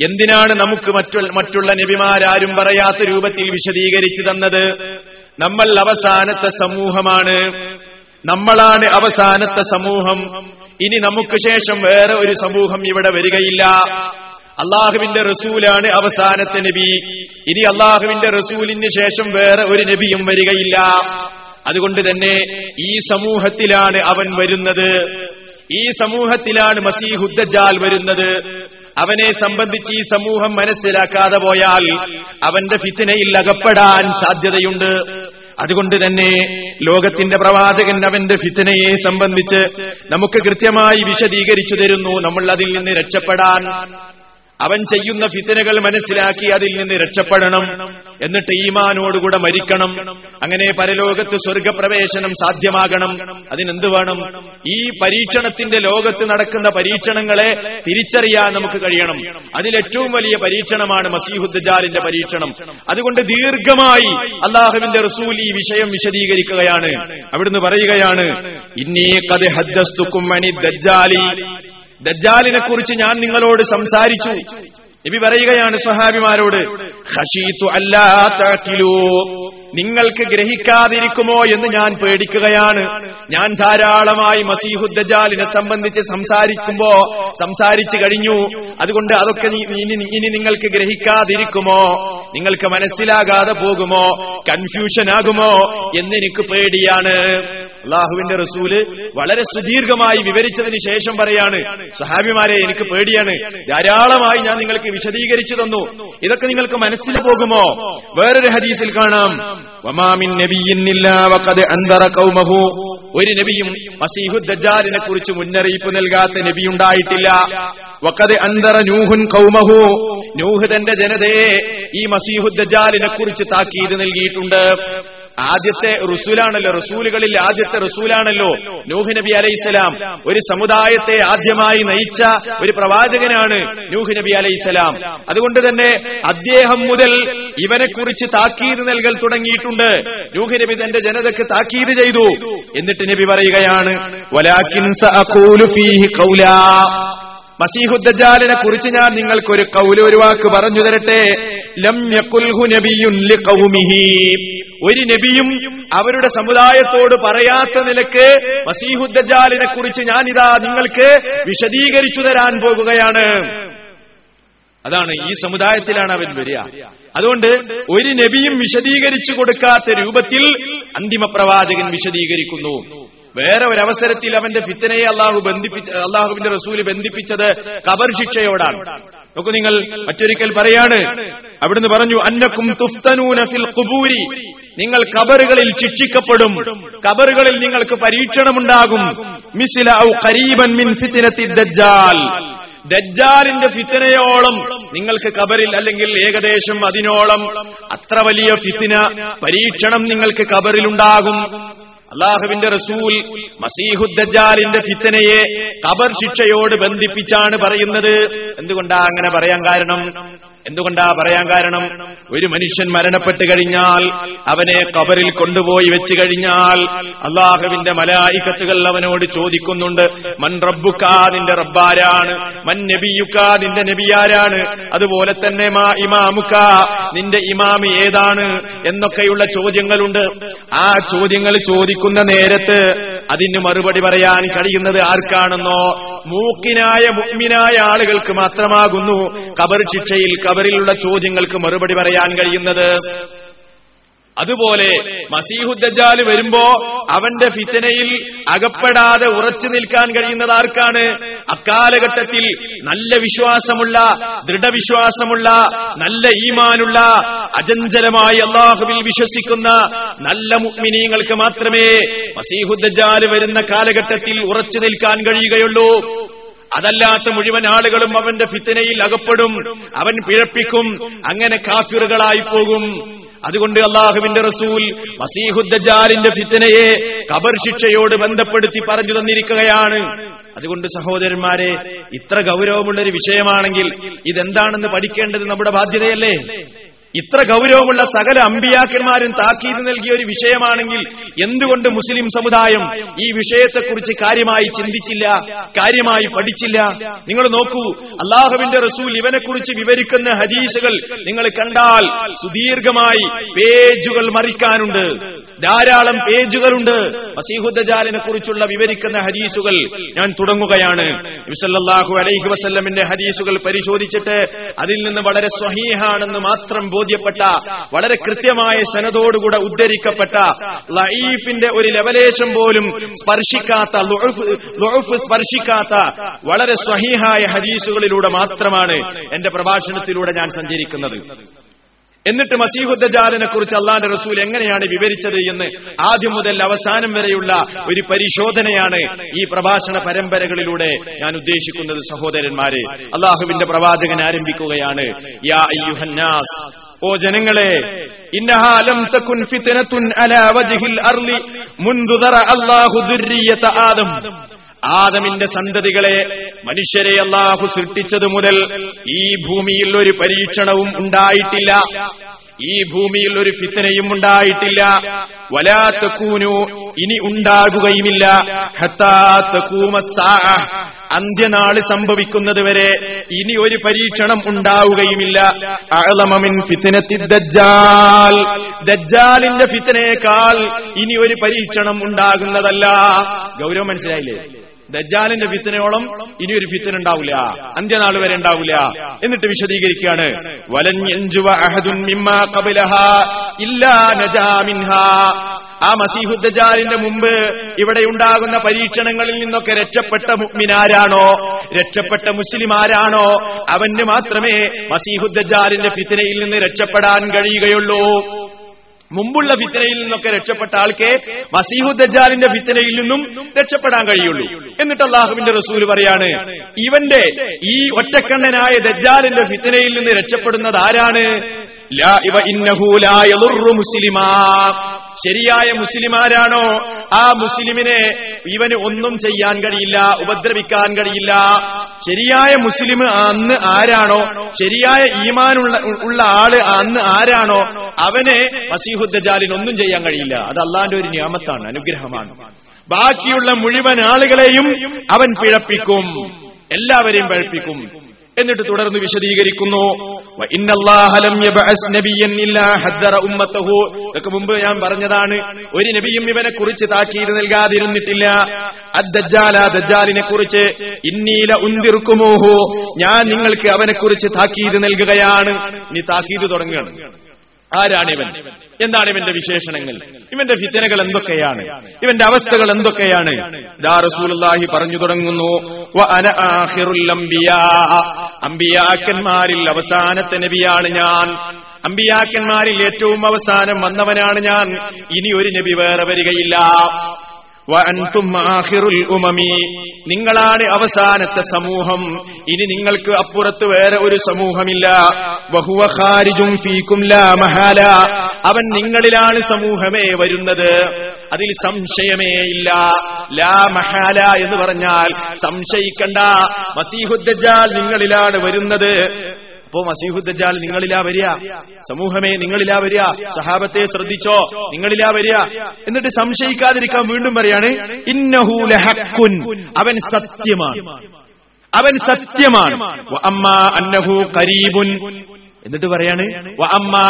എന്തിനാണ് നമുക്ക് മറ്റുള്ള നബിമാരാരും പറയാത്ത രൂപത്തിൽ വിശദീകരിച്ചു തന്നത്? നമ്മൾ അവസാനത്തെ സമൂഹമാണ്. നമ്മളാണ് അവസാനത്തെ സമൂഹം. ഇനി നമുക്ക് ശേഷം വേറെ ഒരു സമൂഹം ഇവിടെ വരികയില്ല. അള്ളാഹുവിന്റെ റസൂലാണ് അവസാനത്തെ നബി. ഇനി അള്ളാഹുവിന്റെ റസൂലിന് ശേഷം വേറെ ഒരു നബിയും വരികയില്ല. അതുകൊണ്ട് തന്നെ ഈ സമൂഹത്തിലാണ് അവൻ വരുന്നത്. ഈ സമൂഹത്തിലാണ് മസീഹുദ്ദജാൽ വരുന്നത്. അവനെ സംബന്ധിച്ച് ഈ സമൂഹം മനസ്സിലാക്കാതെ പോയാൽ അവന്റെ ഫിത്തിനയിൽ അകപ്പെടാൻ സാധ്യതയുണ്ട്. അതുകൊണ്ട് തന്നെ ലോകത്തിന്റെ പ്രവാചകൻ അവന്റെ ഫിത്തനയെ സംബന്ധിച്ച് നമുക്ക് കൃത്യമായി വിശദീകരിച്ചു തരുന്നു. നമ്മൾ അതിൽ നിന്ന് രക്ഷപ്പെടാൻ അവൻ ചെയ്യുന്ന ഫിത്തനകൾ മനസ്സിലാക്കി അതിൽ നിന്ന് രക്ഷപ്പെടണം. എന്നിട്ട് ഈമാനോടുകൂടെ മരിക്കണം. അങ്ങനെ പരലോകത്ത് സ്വർഗപ്രവേശനം സാധ്യമാകണം. അതിനെന്ത് വേണം ഈ പരീക്ഷണത്തിന്റെ ലോകത്ത് നടക്കുന്ന പരീക്ഷണങ്ങളെ തിരിച്ചറിയാൻ നമുക്ക് കഴിയണം. അതിലേറ്റവും വലിയ പരീക്ഷണമാണ് മസീഹുദ്ദാലിന്റെ പരീക്ഷണം. അതുകൊണ്ട് ദീർഘമായി അള്ളാഹുവിന്റെ റസൂൽ ഈ വിഷയം വിശദീകരിക്കുകയാണ്. അവിടുന്ന് പറയുകയാണ് ഇന്നീ കഥ ഹദ്ദസ്തുക്കും ദജ്ജാലിനെ കുറിച്ച് ഞാൻ നിങ്ങളോട് സംസാരിച്ചു. നബി പറയുകയാണ് സ്വഹാബിമാരോട് ഹഷീത്തു അല്ലാ തഅഖിലൂ നിങ്ങൾക്ക് ഗ്രഹിക്കാതിരിക്കുമോ എന്ന് ഞാൻ പേടിക്കുകയാണ്. ഞാൻ ധാരാളമായി മസീഹുദ്ദജാലിനെ സംബന്ധിച്ച് സംസാരിക്കുമ്പോ സംസാരിച്ചു കഴിഞ്ഞു. അതുകൊണ്ട് അതൊക്കെ ഇനി നിങ്ങൾക്ക് ഗ്രഹിക്കാതിരിക്കുമോ? നിങ്ങൾക്ക് മനസ്സിലാകാതെ പോകുമോ? കൺഫ്യൂഷൻ ആകുമോ എന്നെനിക്ക് പേടിയാണ്. അള്ളാഹുവിന്റെ റസൂൽ വളരെ സുദീർഘമായി വിവരിച്ചതിന് ശേഷം പറയാണ് സഹാബിമാരെ എനിക്ക് പേടിയാണ്. ധാരാളമായി ഞാൻ നിങ്ങൾക്ക് വിശദീകരിച്ചു തന്നു. ഇതൊക്കെ നിങ്ങൾക്ക് മനസ്സിൽ പോകുമോ? വേറൊരു ഹദീസിൽ കാണാം ഒരു നബിയും മസീഹുദ് ദജ്ജാലിനെ കുറിച്ച് മുന്നറിയിപ്പ് നൽകാത്ത നബിയുണ്ടായിട്ടില്ല വഖദ് അന്തറ നൂഹുൻ ഖൗമഹു. നൂഹ് ജനതയെ ഈ മസീഹുദ് ദജ്ജാലിനെ കുറിച്ച് താക്കീത് നൽകിയിട്ടുണ്ട്. ആദ്യത്തെ റസൂലാണല്ലോ റസൂലുകളിൽ ആദ്യത്തെ റസൂലാണല്ലോ. നൂഹ് നബി അലൈഹിസ്സലാം ഒരു സമുദായത്തെ ആദ്യമായി നയിച്ച ഒരു പ്രവാചകനാണ് നൂഹ് നബി അലൈഹിസ്സലാം അതുകൊണ്ട് തന്നെ അദ്ദേഹം മുതൽ ഇവനെക്കുറിച്ച് താക്കീത് നൽകൽ തുടങ്ങിയിട്ടുണ്ട്. നൂഹ് നബി തന്റെ ജനതയ്ക്ക് താക്കീത് ചെയ്തു. എന്നിട്ട് നബി പറയുകയാണ് മസീഹുദ്ദജാലിനെ കുറിച്ച് ഞാൻ നിങ്ങൾക്കൊരു കൗല ഒരു വാക്ക് പറഞ്ഞു തരട്ടെ. ഒരു നബിയും അവരുടെ സമുദായത്തോട് പറയാത്ത നിലയ്ക്ക് മസീഹുദ്ദജാലിനെ കുറിച്ച് ഞാൻ ഇതാ നിങ്ങൾക്ക് വിശദീകരിച്ചു തരാൻ പോകുകയാണ്. അതാണ് ഈ സമുദായത്തിലാണ് അവൻ വരിക. അതുകൊണ്ട് ഒരു നബിയും വിശദീകരിച്ചു കൊടുക്കാത്ത രൂപത്തിൽ അന്തിമ പ്രവാചകൻ വിശദീകരിക്കുന്നു. വേറെ ഒരവസരത്തിൽ അവന്റെ ഫിത്തനയെ അള്ളാഹു ബന്ധിപ്പിച്ച അള്ളാഹുവിന്റെ റസൂൽ ബന്ധിപ്പിച്ചത് കബർ ശിക്ഷയോടാണ്. നോക്കൂ നിങ്ങൾ മറ്റൊരിക്കൽ പറയാണ്. അവിടുന്ന് പറഞ്ഞു അന്നക്കും തുഫ്തനൂന ഫിൽ കുബൂരി നിങ്ങൾ കബറുകളിൽ ശിക്ഷിക്കപ്പെടും. കബറുകളിൽ നിങ്ങൾക്ക് പരീക്ഷണമുണ്ടാകും. മിസില ഔ ഖരീബൻ മിൻ ഫിത്തിനത്തി ദജ്ജാൽ. ദജ്ജാലിന്റെ ഫിത്തനയോളം നിങ്ങൾക്ക് കബറിൽ അല്ലെങ്കിൽ ഏകദേശം അതിനോളം അത്ര വലിയ ഫിത്തിന പരീക്ഷണം നിങ്ങൾക്ക് കബറിലുണ്ടാകും അള്ളാഹുവിന്റെ റസൂൽ മസീഹുദ്ദജാലിന്റെ ഫിത്തനയെ കബർ ശിക്ഷയോട് ബന്ധിപ്പിച്ചാണ് പറയുന്നത്. എന്തുകൊണ്ടാ അങ്ങനെ പറയാൻ കാരണം? എന്തുകൊണ്ടാ പറയാൻ കാരണം? ഒരു മനുഷ്യൻ മരണപ്പെട്ട് കഴിഞ്ഞാൽ അവനെ കബറിൽ കൊണ്ടുപോയി വെച്ച് കഴിഞ്ഞാൽ അള്ളാഹുവിന്റെ മലായിക്കത്തുകൾ അവനോട് ചോദിക്കുന്നുണ്ട് മൻ റബ്ബുക്കാ നിന്റെ റബ്ബാരാണ് മൻ നബിയുക്കാ നിന്റെ നബിയാരാണ് അതുപോലെ തന്നെ മാ ഇമാമുക്ക നിന്റെ ഇമാമി ഏതാണ്? എന്നൊക്കെയുള്ള ചോദ്യങ്ങളുണ്ട്. ആ ചോദ്യങ്ങൾ ചോദിക്കുന്ന നേരത്ത് അതിന് മറുപടി പറയാൻ കഴിയുന്നത് ആർക്കാണെന്നോ? മൂക്കിനായ മുഗ്മിനായ ആളുകൾക്ക് മാത്രമാകുന്നു കബർ ശിക്ഷയിൽ കബറിലുള്ള ചോദ്യങ്ങൾക്ക് മറുപടി പറയാൻ കഴിയുന്നത്. അതുപോലെ മസീഹുദ്ദാൽ വരുമ്പോ അവന്റെ ഫിത്തനയിൽ അകപ്പെടാതെ ഉറച്ചു നിൽക്കാൻ കഴിയുന്നത് ആർക്കാണ്? അക്കാലഘട്ടത്തിൽ നല്ല വിശ്വാസമുള്ള ദൃഢവിശ്വാസമുള്ള നല്ല ഈമാനുള്ള അചഞ്ചലമായി അള്ളാഹുവിൽ വിശ്വസിക്കുന്ന നല്ല മുഗ്മിനീങ്ങൾക്ക് മാത്രമേ മസീഹുദ്ദാൽ വരുന്ന കാലഘട്ടത്തിൽ ഉറച്ചു നിൽക്കാൻ കഴിയുകയുള്ളൂ. അതല്ലാത്ത മുഴുവൻ ആളുകളും അവന്റെ ഫിത്തനയിൽ അകപ്പെടും അവൻ പിഴപ്പിക്കും അങ്ങനെ കാഫിറുകളായി പോകും. അതുകൊണ്ട് അള്ളാഹുവിന്റെ റസൂൽ മസീഹുദ്ദജാലിന്റെ ഫിത്തനയെ കബർ ശിക്ഷയോട് ബന്ധപ്പെടുത്തി പറഞ്ഞു തന്നിരിക്കുകയാണ്. അതുകൊണ്ട് സഹോദരന്മാരെ ഇത്ര ഗൗരവമുള്ള ഒരു വിഷയമാണെങ്കിൽ ഇതെന്താണെന്ന് പഠിക്കേണ്ടത് നമ്മുടെ ബാധ്യതയല്ലേ? ഇത്ര ഗൗരവമുള്ള സകല അമ്പിയാക്കന്മാരും താക്കീത് നൽകിയ ഒരു വിഷയമാണെങ്കിൽ എന്തുകൊണ്ട് മുസ്ലിം സമുദായം ഈ വിഷയത്തെക്കുറിച്ച് കാര്യമായി ചിന്തിച്ചില്ല കാര്യമായി പഠിച്ചില്ല? നിങ്ങൾ നോക്കൂ അള്ളാഹുവിന്റെ റസൂൽ ഇവനെക്കുറിച്ച് വിവരിക്കുന്ന ഹദീസുകൾ നിങ്ങൾ കണ്ടാൽ സുദീർഘമായി പേജുകൾ മറിക്കാനുണ്ട്. ധാരാളം പേജുകളുണ്ട്. മസീഹുദ്ദജാലിനെ കുറിച്ചുള്ള വിവരിക്കുന്ന ഹദീസുകൾ ഞാൻ തുടങ്ങുകയാണ്. വിസല്ലാഹു അലൈഹി വസല്ലമിന്റെ ഹദീസുകൾ പരിശോധിച്ചിട്ട് അതിൽ നിന്ന് വളരെ സ്വഹീഹാണെന്ന് മാത്രം ബോധ്യപ്പെട്ട വളരെ കൃത്യമായ സനതോടുകൂടെ ഉദ്ധരിക്കപ്പെട്ട ലൈഫിന്റെ ഒരു ലവലേശം പോലും സ്പർശിക്കാത്ത സ്പർശിക്കാത്ത വളരെ സ്വഹീഹായ ഹദീസുകളിലൂടെ മാത്രമാണ് എന്റെ പ്രഭാഷണത്തിലൂടെ ഞാൻ സഞ്ചരിക്കുന്നത്. എന്നിട്ട് മസീഹുദ്ദജാലിനെ കുറിച്ച് അള്ളാന്റെ റസൂൽ എങ്ങനെയാണ് വിവരിച്ചത് എന്ന് ആദ്യം മുതൽ അവസാനം വരെയുള്ള ഒരു പരിശോധനയാണ് ഈ പ്രഭാഷണ പരമ്പരകളിലൂടെ ഞാൻ ഉദ്ദേശിക്കുന്നത് സഹോദരന്മാരെ. അള്ളാഹുവിന്റെ പ്രവാചകൻ ആരംഭിക്കുകയാണ്. യാ അയ്യുഹന്നാസ് ഓ ജനങ്ങളെ ഇന്നഹാ ആദമിന്റെ സന്തതികളെ മനുഷ്യരെ അള്ളാഹു സൃഷ്ടിച്ചതു മുതൽ ഈ ഭൂമിയിൽ ഒരു പരീക്ഷണവും ഉണ്ടായിട്ടില്ല. ഈ ഭൂമിയിൽ ഒരു ഫിത്തനയും ഉണ്ടായിട്ടില്ല. വലാത്തക്കൂനു ഇനി ഉണ്ടാകുകയുമില്ല. അന്ത്യനാൾ സംഭവിക്കുന്നത് വരെ ഇനി ഒരു പരീക്ഷണം ഉണ്ടാവുകയുമില്ല. അളമമിൻ ഫിത്തനത്തി ദജ്ജാലിന്റെ ഫിത്തനേക്കാൾ ഇനി ഒരു പരീക്ഷണം ഉണ്ടാകുന്നതല്ല. ഗൗരവം മനസ്സിലായില്ലേ? ദജ്ജാലിന്റെ ഫിത്തനയോളം ഇനി ഒരു ഫിത്തന ഉണ്ടാവില്ല. അന്ത്യനാൾ വരെ ഉണ്ടാവില്ല. എന്നിട്ട് വിശദീകരിക്കുകയാണ്. ആ മസീഹുദ്ദജാലിന്റെ മുമ്പ് ഇവിടെ ഉണ്ടാകുന്ന പരീക്ഷണങ്ങളിൽ നിന്നൊക്കെ രക്ഷപ്പെട്ട മുഗ്മിനാരാണോ രക്ഷപ്പെട്ട മുസ്ലിം ആരാണോ അവന് മാത്രമേ മസീഹുദ്ദജാലിന്റെ ഫിത്തനയിൽ നിന്ന് രക്ഷപ്പെടാൻ കഴിയുകയുള്ളൂ. മുമ്പുള്ള ഫിത്തനയിൽ നിന്നൊക്കെ രക്ഷപ്പെട്ട ആൾക്ക് മസീഹുദ്ദജാലിന്റെ ഫിത്തനയിൽ നിന്നും രക്ഷപ്പെടാൻ കഴിയുള്ളൂ. എന്നിട്ട് അള്ളാഹുവിന്റെ റസൂൽ പറയാണ് ഇവന്റെ ഈ ഒറ്റക്കണ്ണനായ ദജാലിന്റെ ഫിത്തനയിൽ നിന്ന് രക്ഷപ്പെടുന്നത് ആരാണ്? മുസ്ലിമാ. ശരിയായ മുസ്ലിമാരാണോ? ആ മുസ്ലിമിനെ ഇവന് ഒന്നും ചെയ്യാൻ കഴിയില്ല ഉപദ്രവിക്കാൻ കഴിയില്ല. ശരിയായ മുസ്ലിം അന്ന് ആരാണോ? ശരിയായ ഈമാനുള്ള ഉള്ള ആൾ അന്ന് ആരാണോ? അവനെ മസീഹുദ്ദജാലിന് ഒന്നും ചെയ്യാൻ കഴിയില്ല. അത് അള്ളാന്റെ ഒരു നിയമത്താണ് അനുഗ്രഹമാണ്. ബാക്കിയുള്ള മുഴുവൻ ആളുകളെയും അവൻ പിഴപ്പിക്കും. എല്ലാവരെയും പഴപ്പിക്കും. എന്നിട്ട് തുടർന്ന് വിശദീകരിക്കുന്നു. ഇതൊക്കെ മുമ്പ് ഞാൻ പറഞ്ഞതാണ്. ഒരു നബിയും ഇവനെ കുറിച്ച് താക്കീത് നൽകാതിരുന്നിട്ടില്ല. ദജ്ജാലിനെ കുറിച്ച് ഇന്നീല ഉന്തിർക്കുമോഹോ ഞാൻ നിങ്ങൾക്ക് അവനെ കുറിച്ച് താക്കീത് നൽകുകയാണ്. ഇനി താക്കീത് തുടങ്ങുകയാണ്. ആരാണ് ഇവൻ എന്താണ് ഇവന്റെ വിശേഷണങ്ങൾ? ഇവന്റെ ഫിത്തനകൾ എന്തൊക്കെയാണ്? ഇവന്റെ അവസ്ഥകൾ എന്തൊക്കെയാണ്? ദാ റസൂലുള്ളാഹി പറഞ്ഞു തുടങ്ങുന്നു അമ്പിയാക്കന്മാരിൽ അവസാനത്തെ നബിയാണ് ഞാൻ. അമ്പിയാക്കന്മാരിൽ ഏറ്റവും അവസാനം വന്നവനാണ് ഞാൻ. ഇനി ഒരു നബി വേറെ വരികയില്ല. നിങ്ങളാണ് അവസാനത്തെ സമൂഹം. ഇനി നിങ്ങൾക്ക് അപ്പുറത്ത് വേറെ ഒരു സമൂഹമില്ല. അവൻ നിങ്ങളിലാണ് സമൂഹമേ വരുന്നത്. അതിൽ സംശയമേ ഇല്ല. ലാ മഹാല എന്ന് പറഞ്ഞാൽ സംശയിക്കണ്ട. മസീഹുദ്ദജാൽ നിങ്ങളിലാണ് വരുന്നത്. അപ്പോ മസീഹുദ്ദാൽ നിങ്ങളിലാ വരിക. സമൂഹമേ നിങ്ങളിലാ വരിക. സഹാബത്തെ ശ്രദ്ധിച്ചോ നിങ്ങളിലാ വരിക. എന്നിട്ട് സംശയിക്കാതിരിക്കാൻ വീണ്ടും പറയാണ് ഇന്നഹൂലഹക്കുൻ അവൻ സത്യമാണ്. അവൻ സത്യമാണ്. അമ്മ അന്നഹു കരീബുൻ എന്നിട്ട് പറയാണ്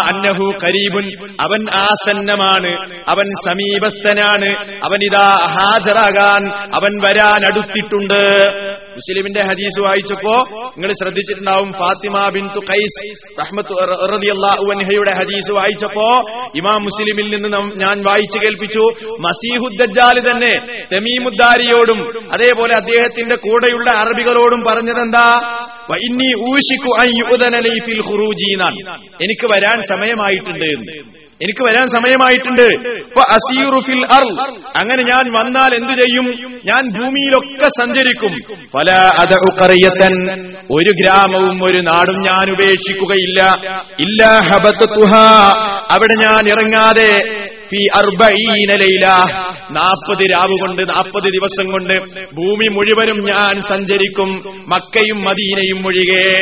അന്നഹു കരീബുൻ അവൻ ആസന്നമാണ് അവൻ സമീപസ്ഥനാണ് അവൻ ഇതാ ഹാജറാകാൻ അവൻ വരാൻ അടുത്തിട്ടുണ്ട് മുസ്ലിമിന്റെ ഹദീസ് വായിച്ചപ്പോ നിങ്ങൾ ശ്രദ്ധിച്ചിട്ടുണ്ടാവും ഫാത്തിമ ബിൻ ഖൈസ് റഹ്മത്തുയുടെ ഹദീസ് വായിച്ചപ്പോ ഇമാം മുസ്ലിമിൽ നിന്ന് ഞാൻ വായിച്ചു കേൾപ്പിച്ചു മസീഹുദ്ദാലി തന്നെ തെമീമുദ്ദാരിയോടും അതേപോലെ അദ്ദേഹത്തിന്റെ കൂടെയുള്ള അറബികളോടും പറഞ്ഞതെന്താ? ഫിൽ എനിക്ക് വരാൻ സമയമായിട്ടുണ്ട് എന്ന്. എനിക്ക് വരാൻ സമയമായിട്ടുണ്ട്. ഫിൽ അർ അങ്ങനെ ഞാൻ വന്നാൽ എന്തു ചെയ്യും? ഞാൻ ഭൂമിയിലൊക്കെ സഞ്ചരിക്കും. പല അതൻ ഒരു ഗ്രാമവും ഒരു നാടും ഞാൻ ഉപേക്ഷിക്കുകയില്ല. ഇല്ല ഹബത്തുഹ അവിടെ ഞാൻ ഇറങ്ങാതെ നാൽപ്പത് രാവ് കൊണ്ട് നാൽപ്പത് ദിവസം കൊണ്ട് ഭൂമി മുഴുവനും ഞാൻ സഞ്ചരിക്കും മക്കയും മദീനയും ഒഴികെ.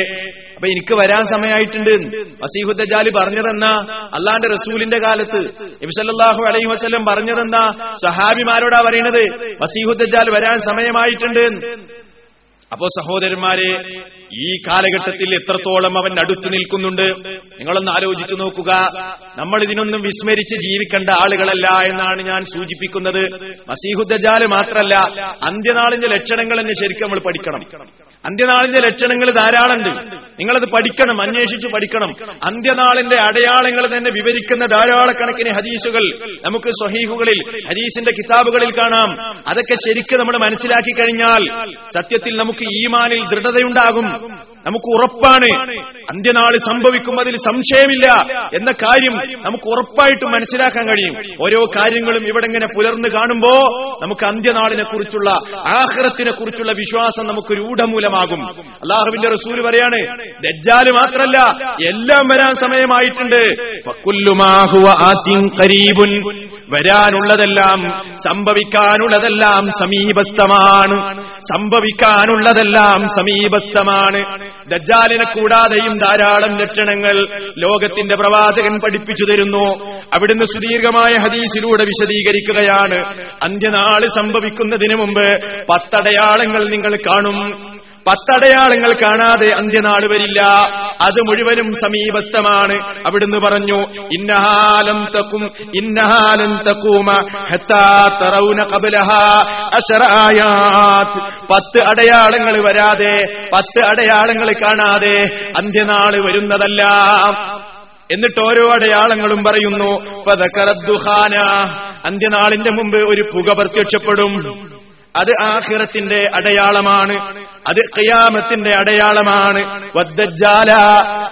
അപ്പൊ എനിക്ക് വരാൻ സമയമായിട്ടുണ്ട്. വസീഹുദ്ദാലി പറഞ്ഞതെന്നാ അള്ളാന്റെ റസൂലിന്റെ കാലത്ത് നബിസല്ലാഹു അലൈഹി വസ്ലം പറഞ്ഞതെന്നാ സഹാബിമാരോടാ പറയുന്നത്. വസീഹുദ്ദജാൽ വരാൻ സമയമായിട്ടുണ്ട്. അപ്പോ സഹോദരന്മാരെ ഈ കാലഘട്ടത്തിൽ എത്രത്തോളം അവൻ അടുത്തു നിൽക്കുന്നുണ്ട്? നിങ്ങളൊന്ന് ആലോചിച്ചു നോക്കുക. നമ്മൾ ഇതിനൊന്നും വിസ്മരിച്ച് ജീവിക്കേണ്ട ആളുകളല്ല എന്നാണ് ഞാൻ സൂചിപ്പിക്കുന്നത്. മസീഹുദ്ദജാൽ മാത്രല്ല അന്ത്യനാളിന്റെ ലക്ഷണങ്ങൾ എന്ന് ശരിക്കും നമ്മൾ പഠിക്കണം. അന്ത്യനാളിന്റെ ലക്ഷണങ്ങൾ ധാരാളമുണ്ട്. നിങ്ങളത് പഠിക്കണം അന്വേഷിച്ച് പഠിക്കണം. അന്ത്യനാളിന്റെ അടയാളങ്ങൾ തന്നെ വിവരിക്കുന്ന ധാരാളക്കണക്കിന് ഹദീസുകൾ നമുക്ക് സ്വഹീഹുകളിൽ ഹദീസിന്റെ കിതാബുകളിൽ കാണാം. അതൊക്കെ ശരിക്കും നമ്മൾ മനസ്സിലാക്കി കഴിഞ്ഞാൽ സത്യത്തിൽ നമുക്ക് ഈമാനിൽ ദൃഢതയുണ്ടാകും. നമുക്ക് ഉറപ്പാണ്. അന്ത്യനാൾ സംഭവിക്കും അതിൽ സംശയമില്ല എന്ന കാര്യം നമുക്ക് ഉറപ്പായിട്ട് മനസ്സിലാക്കാൻ കഴിയും. ഓരോ കാര്യങ്ങളും ഇവിടെ ഇങ്ങനെ പുലർന്നു കാണുമ്പോ നമുക്ക് അന്ത്യനാളിനെ കുറിച്ചുള്ള ആഹ്റത്തിനെ കുറിച്ചുള്ള വിശ്വാസം നമുക്ക് രൂഢമൂലമാകും അള്ളാഹുവിന്റെ റസൂൽ പറയാണ് ദജ്ജാൽ മാത്രല്ല എല്ലാം വരാൻ സമയമായിട്ടുണ്ട്. വരാനുള്ളതെല്ലാം സംഭവിക്കാനുള്ളതെല്ലാം സമീപസ്ഥമാണ്. സംഭവിക്കാനുള്ളതെല്ലാം സമീപസ്ഥമാണ്. ദജ്ജാലിനെ കൂടാതെയും ധാരാളം ലക്ഷണങ്ങൾ ലോകത്തിന്റെ പ്രവാചകൻ പഠിപ്പിച്ചു തരുന്നു. അവിടുന്ന് സുദീർഘമായ ഹദീസിലൂടെ വിശദീകരിക്കുകയാണ്. അന്ത്യനാൾ സംഭവിക്കുന്നതിന് മുമ്പ് പത്തടയാളങ്ങൾ നിങ്ങൾ കാണും. പത്തടയാളങ്ങൾ കാണാതെ അന്ത്യനാട് വരില്ല. അത് മുഴുവനും സമീപസ്ഥമാണ്. അവിടുന്ന് പറഞ്ഞു ഇന്നഹാലം തക്കും ഇന്നഹാലം തക്കൂമ പത്ത് അടയാളങ്ങൾ വരാതെ പത്ത് അടയാളങ്ങൾ കാണാതെ അന്ത്യനാൾ വരുന്നതല്ല. എന്നിട്ട് ഓരോ അടയാളങ്ങളും പറയുന്നു ഫദകറദ്ദുഖാന അന്ത്യനാളിന്റെ മുമ്പ് ഒരു പുക പ്രത്യക്ഷപ്പെടും. അത് ആഹിറത്തിന്റെ അടയാളമാണ്. അത് ഖിയാമത്തിന്റെ അടയാളമാണ്. വദ്ദജാല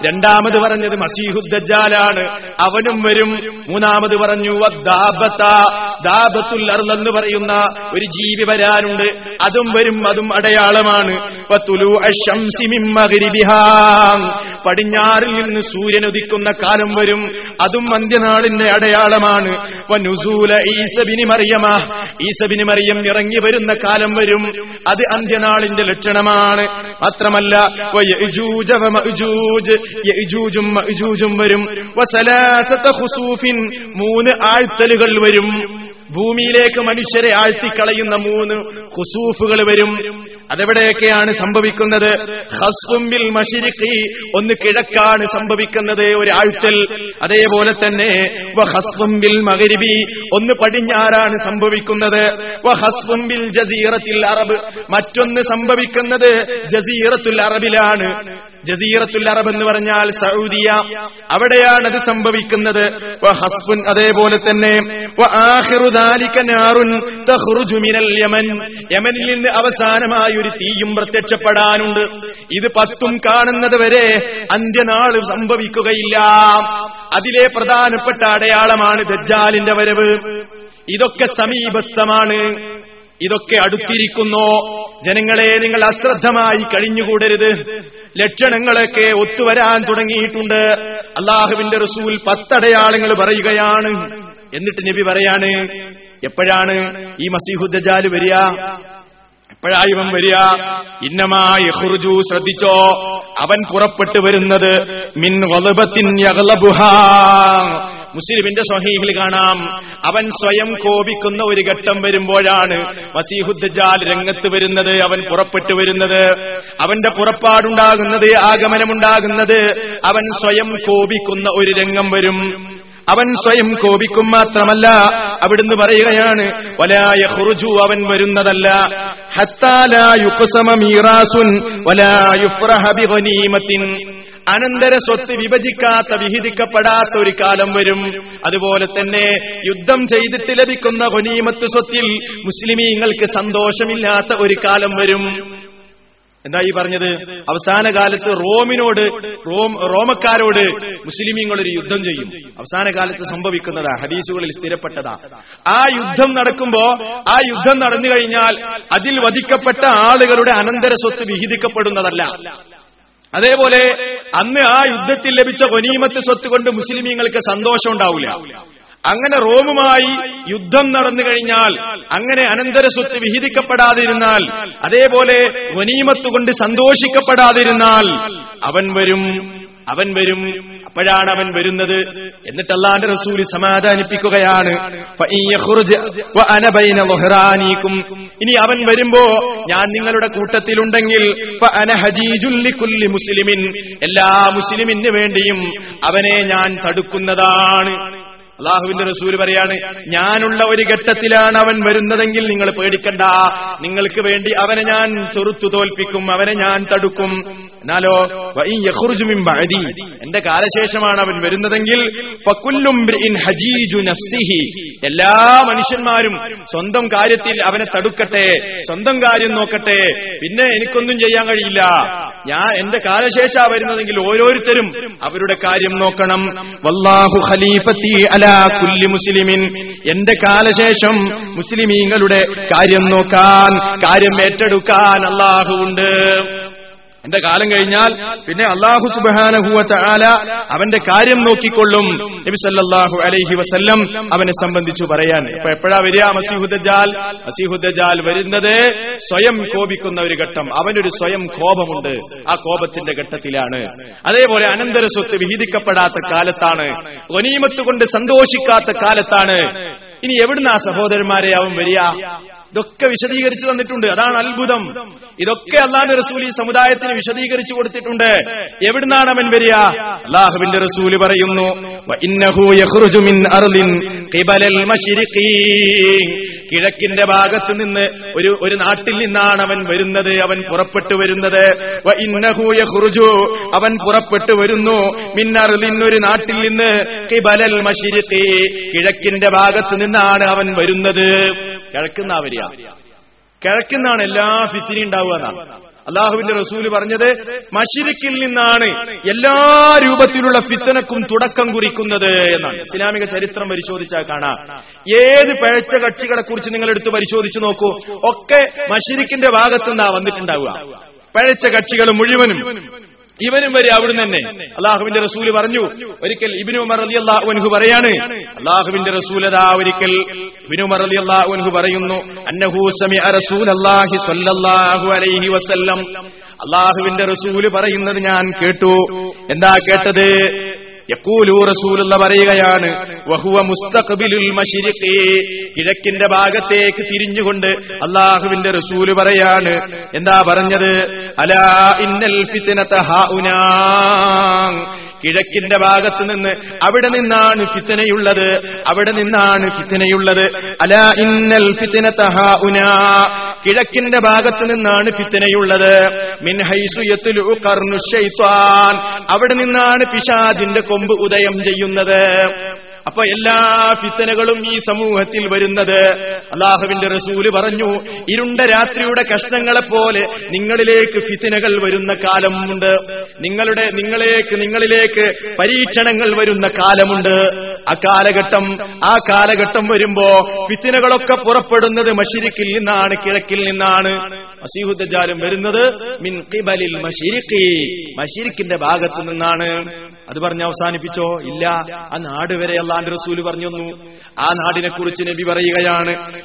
രണ്ടാമത് പറഞ്ഞത് മസീഹുദ്ദജ്ജാലാണ്. അവനും വരും. മൂന്നാമത് പറഞ്ഞു വദ്ദാബത്ത. ദാബത്തുൽ അർൾ എന്ന് പറയുന്ന ഒരു ജീവി വരാനുണ്ട്. അതും വരും അതും അടയാളമാണ്. പടിഞ്ഞാറിൽ നിന്ന് സൂര്യൻ ഉദിക്കുന്ന കാലം വരും. അതും അന്ത്യനാളിന്റെ അടയാളമാണ്. ഈസബിനി മറിയമ. ഈസബിനി മറിയം ഇറങ്ങി വരുന്ന കാലം വരും. അത് അന്ത്യനാളിന്റെ ലക്ഷണമാണ് മാത്രമല്ല വരും. മൂന്ന് ആഴ്ത്തലുകൾ വരും. ഭൂമിയിലേക്ക് മനുഷ്യരെ ആഴ്ത്തിക്കളയുന്ന മൂന്ന് ഖുസൂഫുകൾ വരും. അതെവിടെയൊക്കെയാണ് സംഭവിക്കുന്നത്? ഹസ്ബുംബിൽ മഷിരിഖി. ഒന്ന് കിഴക്കാണ് സംഭവിക്കുന്നത് ഒരാഴ്ചൽ അതേപോലെ തന്നെ ഹസ്ബുംബിൽ മകരിബി ഒന്ന് പടിഞ്ഞാറാണ് സംഭവിക്കുന്നത്. ഹസ്ബുംബിൽ ജസീറത്തിൽ അറബ്. മറ്റൊന്ന് സംഭവിക്കുന്നത് ജസീറത്തുൽ അറബിലാണ്. ജസീറത്തുൽ അറബ് എന്ന് പറഞ്ഞാൽ സൗദിയ. അവിടെയാണ് അത് സംഭവിക്കുന്നത്. ഹസ്ബുൻ അതേപോലെ തന്നെ യമനിൽ നിന്ന് അവസാനമായി ഒരു തീയും പ്രത്യക്ഷപ്പെടാനുണ്ട്. ഇത് പത്തും കാണുന്നത് വരെ അന്ത്യനാൾ സംഭവിക്കുകയില്ല. അതിലെ പ്രധാനപ്പെട്ട അടയാളമാണ് ദജ്ജാലിന്റെ വരവ്. ഇതൊക്കെ സമീപസ്ഥമാണ്. ഇതൊക്കെ അടുത്തിരിക്കുന്നു. ജനങ്ങളെ നിങ്ങൾ അശ്രദ്ധമായി കഴിഞ്ഞുകൂടരുത്. ലക്ഷണങ്ങളൊക്കെ ഒത്തുവരാൻ തുടങ്ങിയിട്ടുണ്ട്. അള്ളാഹുവിന്റെ റസൂൽ പത്തടയാളങ്ങൾ പറയുകയാണ്. എന്നിട്ട് നബി പറയാണ് എപ്പോഴാണ് ഈ മസീഹുദ്ദാൽ വരിക? എപ്പോഴായി ഇവൻ വരിക? ഇന്നമായി ഹുർജു ശ്രദ്ധിച്ചോ. അവൻ പുറപ്പെട്ടു വരുന്നത് മിൻ വലുപത്തിൻ മുസ്ലിമിന്റെ സ്വഹീഹിൽ കാണാം. അവൻ സ്വയം കോപിക്കുന്ന ഒരു ഘട്ടം വരുമ്പോഴാണ് മസീഹുദ്ജാൽ രംഗത്ത് വരുന്നത് അവൻ പുറപ്പെട്ടു വരുന്നത്. അവന്റെ പുറപ്പാടുണ്ടാകുന്നത് ആഗമനമുണ്ടാകുന്നത് അവൻ സ്വയം കോപിക്കുന്ന ഒരു രംഗം വരും. അവൻ സ്വയം കോപിക്കും മാത്രമല്ല അവിടുന്ന് പറയുകയാണ് വലായ ഹുറുജു അവൻ വരുന്നതല്ല. അനന്തര സ്വത്ത് വിഭജിക്കാത്ത വിഹിതിക്കപ്പെടാത്ത ഒരു കാലം വരും. അതുപോലെ തന്നെ യുദ്ധം ചെയ്തിട്ട് ലഭിക്കുന്ന ഹൊനീമത്ത് സ്വത്തിൽ മുസ്ലിമീങ്ങൾക്ക് സന്തോഷമില്ലാത്ത ഒരു കാലം വരും. എന്താ ഈ പറഞ്ഞത്? അവസാന കാലത്ത് റോമിനോട് റോം റോമക്കാരോട് മുസ്ലിമീങ്ങൾ ഒരു യുദ്ധം ചെയ്യും. അവസാന കാലത്ത് സംഭവിക്കുന്നതാ ഹദീസുകളിൽ സ്ഥിരപ്പെട്ടതാ. ആ യുദ്ധം നടക്കുമ്പോ ആ യുദ്ധം നടന്നു കഴിഞ്ഞാൽ അതിൽ വധിക്കപ്പെട്ട ആളുകളുടെ അനന്തര സ്വത്ത് വിഹിതിക്കപ്പെടുന്നതല്ല. അതേപോലെ അന്ന് ആ യുദ്ധത്തിൽ ലഭിച്ച ഗനീമത്ത് സ്വത്ത് കൊണ്ട് മുസ്ലിമീങ്ങൾക്ക് സന്തോഷം ഉണ്ടാവില്ല. അങ്ങനെ റോമുമായി യുദ്ധം നടന്നു കഴിഞ്ഞാൽ അങ്ങനെ അനന്തര സ്വത്ത് വിഹിതിക്കപ്പെടാതിരുന്നാൽ അതേപോലെ വനീമത്ത് കൊണ്ട് സന്തോഷിക്കപ്പെടാതിരുന്നാൽ അവൻ വരും അവൻ വരും അപ്പോഴാണ് അവൻ വരുന്നത് എന്നിട്ട് അള്ളാന്റെ റസൂൽ സമാധാനിപ്പിക്കുകയാണ്. ഇനി അവൻ വരുമ്പോ ഞാൻ നിങ്ങളുടെ കൂട്ടത്തിലുണ്ടെങ്കിൽ മുസ്ലിമിൻ. എല്ലാ മുസ്ലിമിന് വേണ്ടിയും അവനെ ഞാൻ തടുക്കുന്നതാണ്. അള്ളാഹുവിന്റെ റസൂൽ പറയാണ് ഞാനുള്ള ഒരു ഘട്ടത്തിലാണ് അവൻ വരുന്നതെങ്കിൽ നിങ്ങൾ പേടിക്കണ്ട. നിങ്ങൾക്ക് വേണ്ടി അവനെ ഞാൻ ചെറുത്തു തോൽപ്പിക്കും അവനെ ഞാൻ തടുക്കും. എന്നാലോ എന്റെ കാലശേഷമാണ് അവൻ വരുന്നതെങ്കിൽ എല്ലാ മനുഷ്യന്മാരും സ്വന്തം കാര്യത്തിൽ അവനെ തടുക്കട്ടെ സ്വന്തം കാര്യം നോക്കട്ടെ. പിന്നെ എനിക്കൊന്നും ചെയ്യാൻ കഴിയില്ല. ഞാൻ എന്റെ കാലശേഷ വരുന്നതെങ്കിൽ ഓരോരുത്തരും അവരുടെ കാര്യം നോക്കണം. വല്ലാഹു ഖലീഫത്തി അലാ കുല്ലി മുസ്ലിമിൻ. എന്റെ കാലശേഷം മുസ്ലിമീങ്ങളുടെ കാര്യം നോക്കാൻ കാര്യം ഏറ്റെടുക്കാൻ അള്ളാഹു ഉണ്ട് എന്റെ കാലം കഴിഞ്ഞാൽ പിന്നെ അള്ളാഹു സുബാനഹുവ ചാല അവന്റെ കാര്യം നോക്കിക്കൊള്ളും. നബി സല്ലല്ലാഹു അലൈഹി വസല്ലം അവനെ സംബന്ധിച്ചു പറയാൻ. ഇപ്പൊ എപ്പോഴാ വരിക? മസീഹുദ്ജാൽ മസീഹുദ്ജാൽ വരുന്നത് സ്വയം കോപിക്കുന്ന ഒരു ഘട്ടം. അവനൊരു സ്വയം കോപമുണ്ട്. ആ കോപത്തിന്റെ ഘട്ടത്തിലാണ്. അതേപോലെ അനന്തര സ്വത്ത് വിഹിതിക്കപ്പെടാത്ത കാലത്താണ്. ഒനീമത്ത് കൊണ്ട് സന്തോഷിക്കാത്ത കാലത്താണ്. ഇനി എവിടുന്ന സഹോദരന്മാരെ അവൻ വരിക? ഇതൊക്കെ വിശദീകരിച്ചു തന്നിട്ടുണ്ട്. അതാണ് അത്ഭുതം. ഇതൊക്കെ അള്ളാഹുന്റെ റസൂൽ ഈ സമുദായത്തിന് വിശദീകരിച്ചു കൊടുത്തിട്ടുണ്ട്. എവിടുന്നാണ് അവൻ വരിക? അള്ളാഹുവിന്റെ റസൂൽ പറയുന്നു. കിഴക്കിന്റെ ഭാഗത്ത് നിന്ന് ഒരു ഒരു നാട്ടിൽ നിന്നാണ് അവൻ വരുന്നത് അവൻ പുറപ്പെട്ടു വരുന്നത്. അവൻ പുറപ്പെട്ടു വരുന്നു. മിൻ ഒരു നാട്ടിൽ നിന്ന് കിബലൽ മശ്രിഖി കിഴക്കിന്റെ ഭാഗത്ത് നിന്നാണ് അവൻ വരുന്നത്. കിഴക്കുന്നാ വരിക കിഴക്കുന്നാണ് എല്ലാ ഫിത്തിനി ഉണ്ടാവുക അള്ളാഹുവിന്റെ റസൂൽ പറഞ്ഞത് മഷിരിക്കിൽ നിന്നാണ് എല്ലാ രൂപത്തിലുള്ള ഫിത്തനക്കും തുടക്കം കുറിക്കുന്നത് എന്നാണ്. ഇസ്ലാമിക ചരിത്രം പരിശോധിച്ചാൽ കാണാം. ഏത് പഴച്ച കക്ഷികളെ കുറിച്ച് നിങ്ങൾ എടുത്ത് പരിശോധിച്ചു നോക്കൂ ഒക്കെ മഷിരിക്കിന്റെ ഭാഗത്തുനിന്നാ വന്നിട്ടുണ്ടാവുക. പഴച്ച കക്ഷികൾ മുഴുവനും ഇവനും വരെ അവിടുന്ന് തന്നെ. അള്ളാഹുവിന്റെ റസൂൽ പറഞ്ഞു ഒരിക്കൽ ഇബിനു ഉമർ അലി അള്ളാഹു പറയാണ് അള്ളാഹുവിന്റെ റസൂലതാ ഒരിക്കൽ ഇബിനു ഉമർ അലി അള്ളാഹു പറയുന്നു അന്നഹു സമിഅ റസൂൽ സ്വല്ലല്ലാഹു അലൈഹി വസല്ലം. അള്ളാഹുവിന്റെ റസൂൽ പറയുന്നത് ഞാൻ കേട്ടു. എന്താ കേട്ടത്? പറയുകയാണ് വഹുവ മുസ്തഖബിലുൽ കിഴക്കിന്റെ ഭാഗത്തേക്ക് തിരിഞ്ഞുകൊണ്ട് അള്ളാഹുവിന്റെ റസൂൽ പറയാണ് എന്താ പറഞ്ഞത്? അലാ ഇന്നൽ ഫിത്നത ഹാഉനാ. കിഴക്കിന്റെ ഭാഗത്ത് നിന്ന് അവിടെ നിന്നാണ് ഫിത്തനയുള്ളത്. അവിടെ നിന്നാണ് ഫിത്തനയുള്ളത്. അല ഇന്നൽ ഫിത്തന തഹാഉന കിഴക്കിന്റെ ഭാഗത്ത് നിന്നാണ് ഫിത്തനയുള്ളത്. അവിടെ നിന്നാണ് പിശാചിന്റെ കൊമ്പ് ഉദയം ചെയ്യുന്നത്. അപ്പൊ എല്ലാ ഫിത്തനകളും ഈ സമൂഹത്തിൽ വരുന്നത് അള്ളാഹുവിന്റെ റസൂൽ പറഞ്ഞു ഇരുണ്ട രാത്രിയുടെ കഷ്ണങ്ങളെ പോലെ നിങ്ങളിലേക്ക് ഫിത്തനകൾ വരുന്ന കാലമുണ്ട്. നിങ്ങളുടെ നിങ്ങളേക്ക് നിങ്ങളിലേക്ക് പരീക്ഷണങ്ങൾ വരുന്ന കാലമുണ്ട്. ആ കാലഘട്ടം ആ കാലഘട്ടം വരുമ്പോ ഫിത്തിനകളൊക്കെ പുറപ്പെടുന്നത് മഷിരിക്കിൽ നിന്നാണ് കിഴക്കിൽ നിന്നാണ്. മസീഹുദ്ദാലും വരുന്നത് മിൻ ഖിബലിൽ മഷിരിഖി മഷിരിക്കിന്റെ ഭാഗത്ത് നിന്നാണ്. അത് പറഞ്ഞ് അവസാനിപ്പിച്ചോ? ഇല്ല. ആ നാട് വരെ അള്ളാന്റെ റസൂൽ പറഞ്ഞു ആ നാടിനെ കുറിച്ച് നബി പറയുകയാണ്.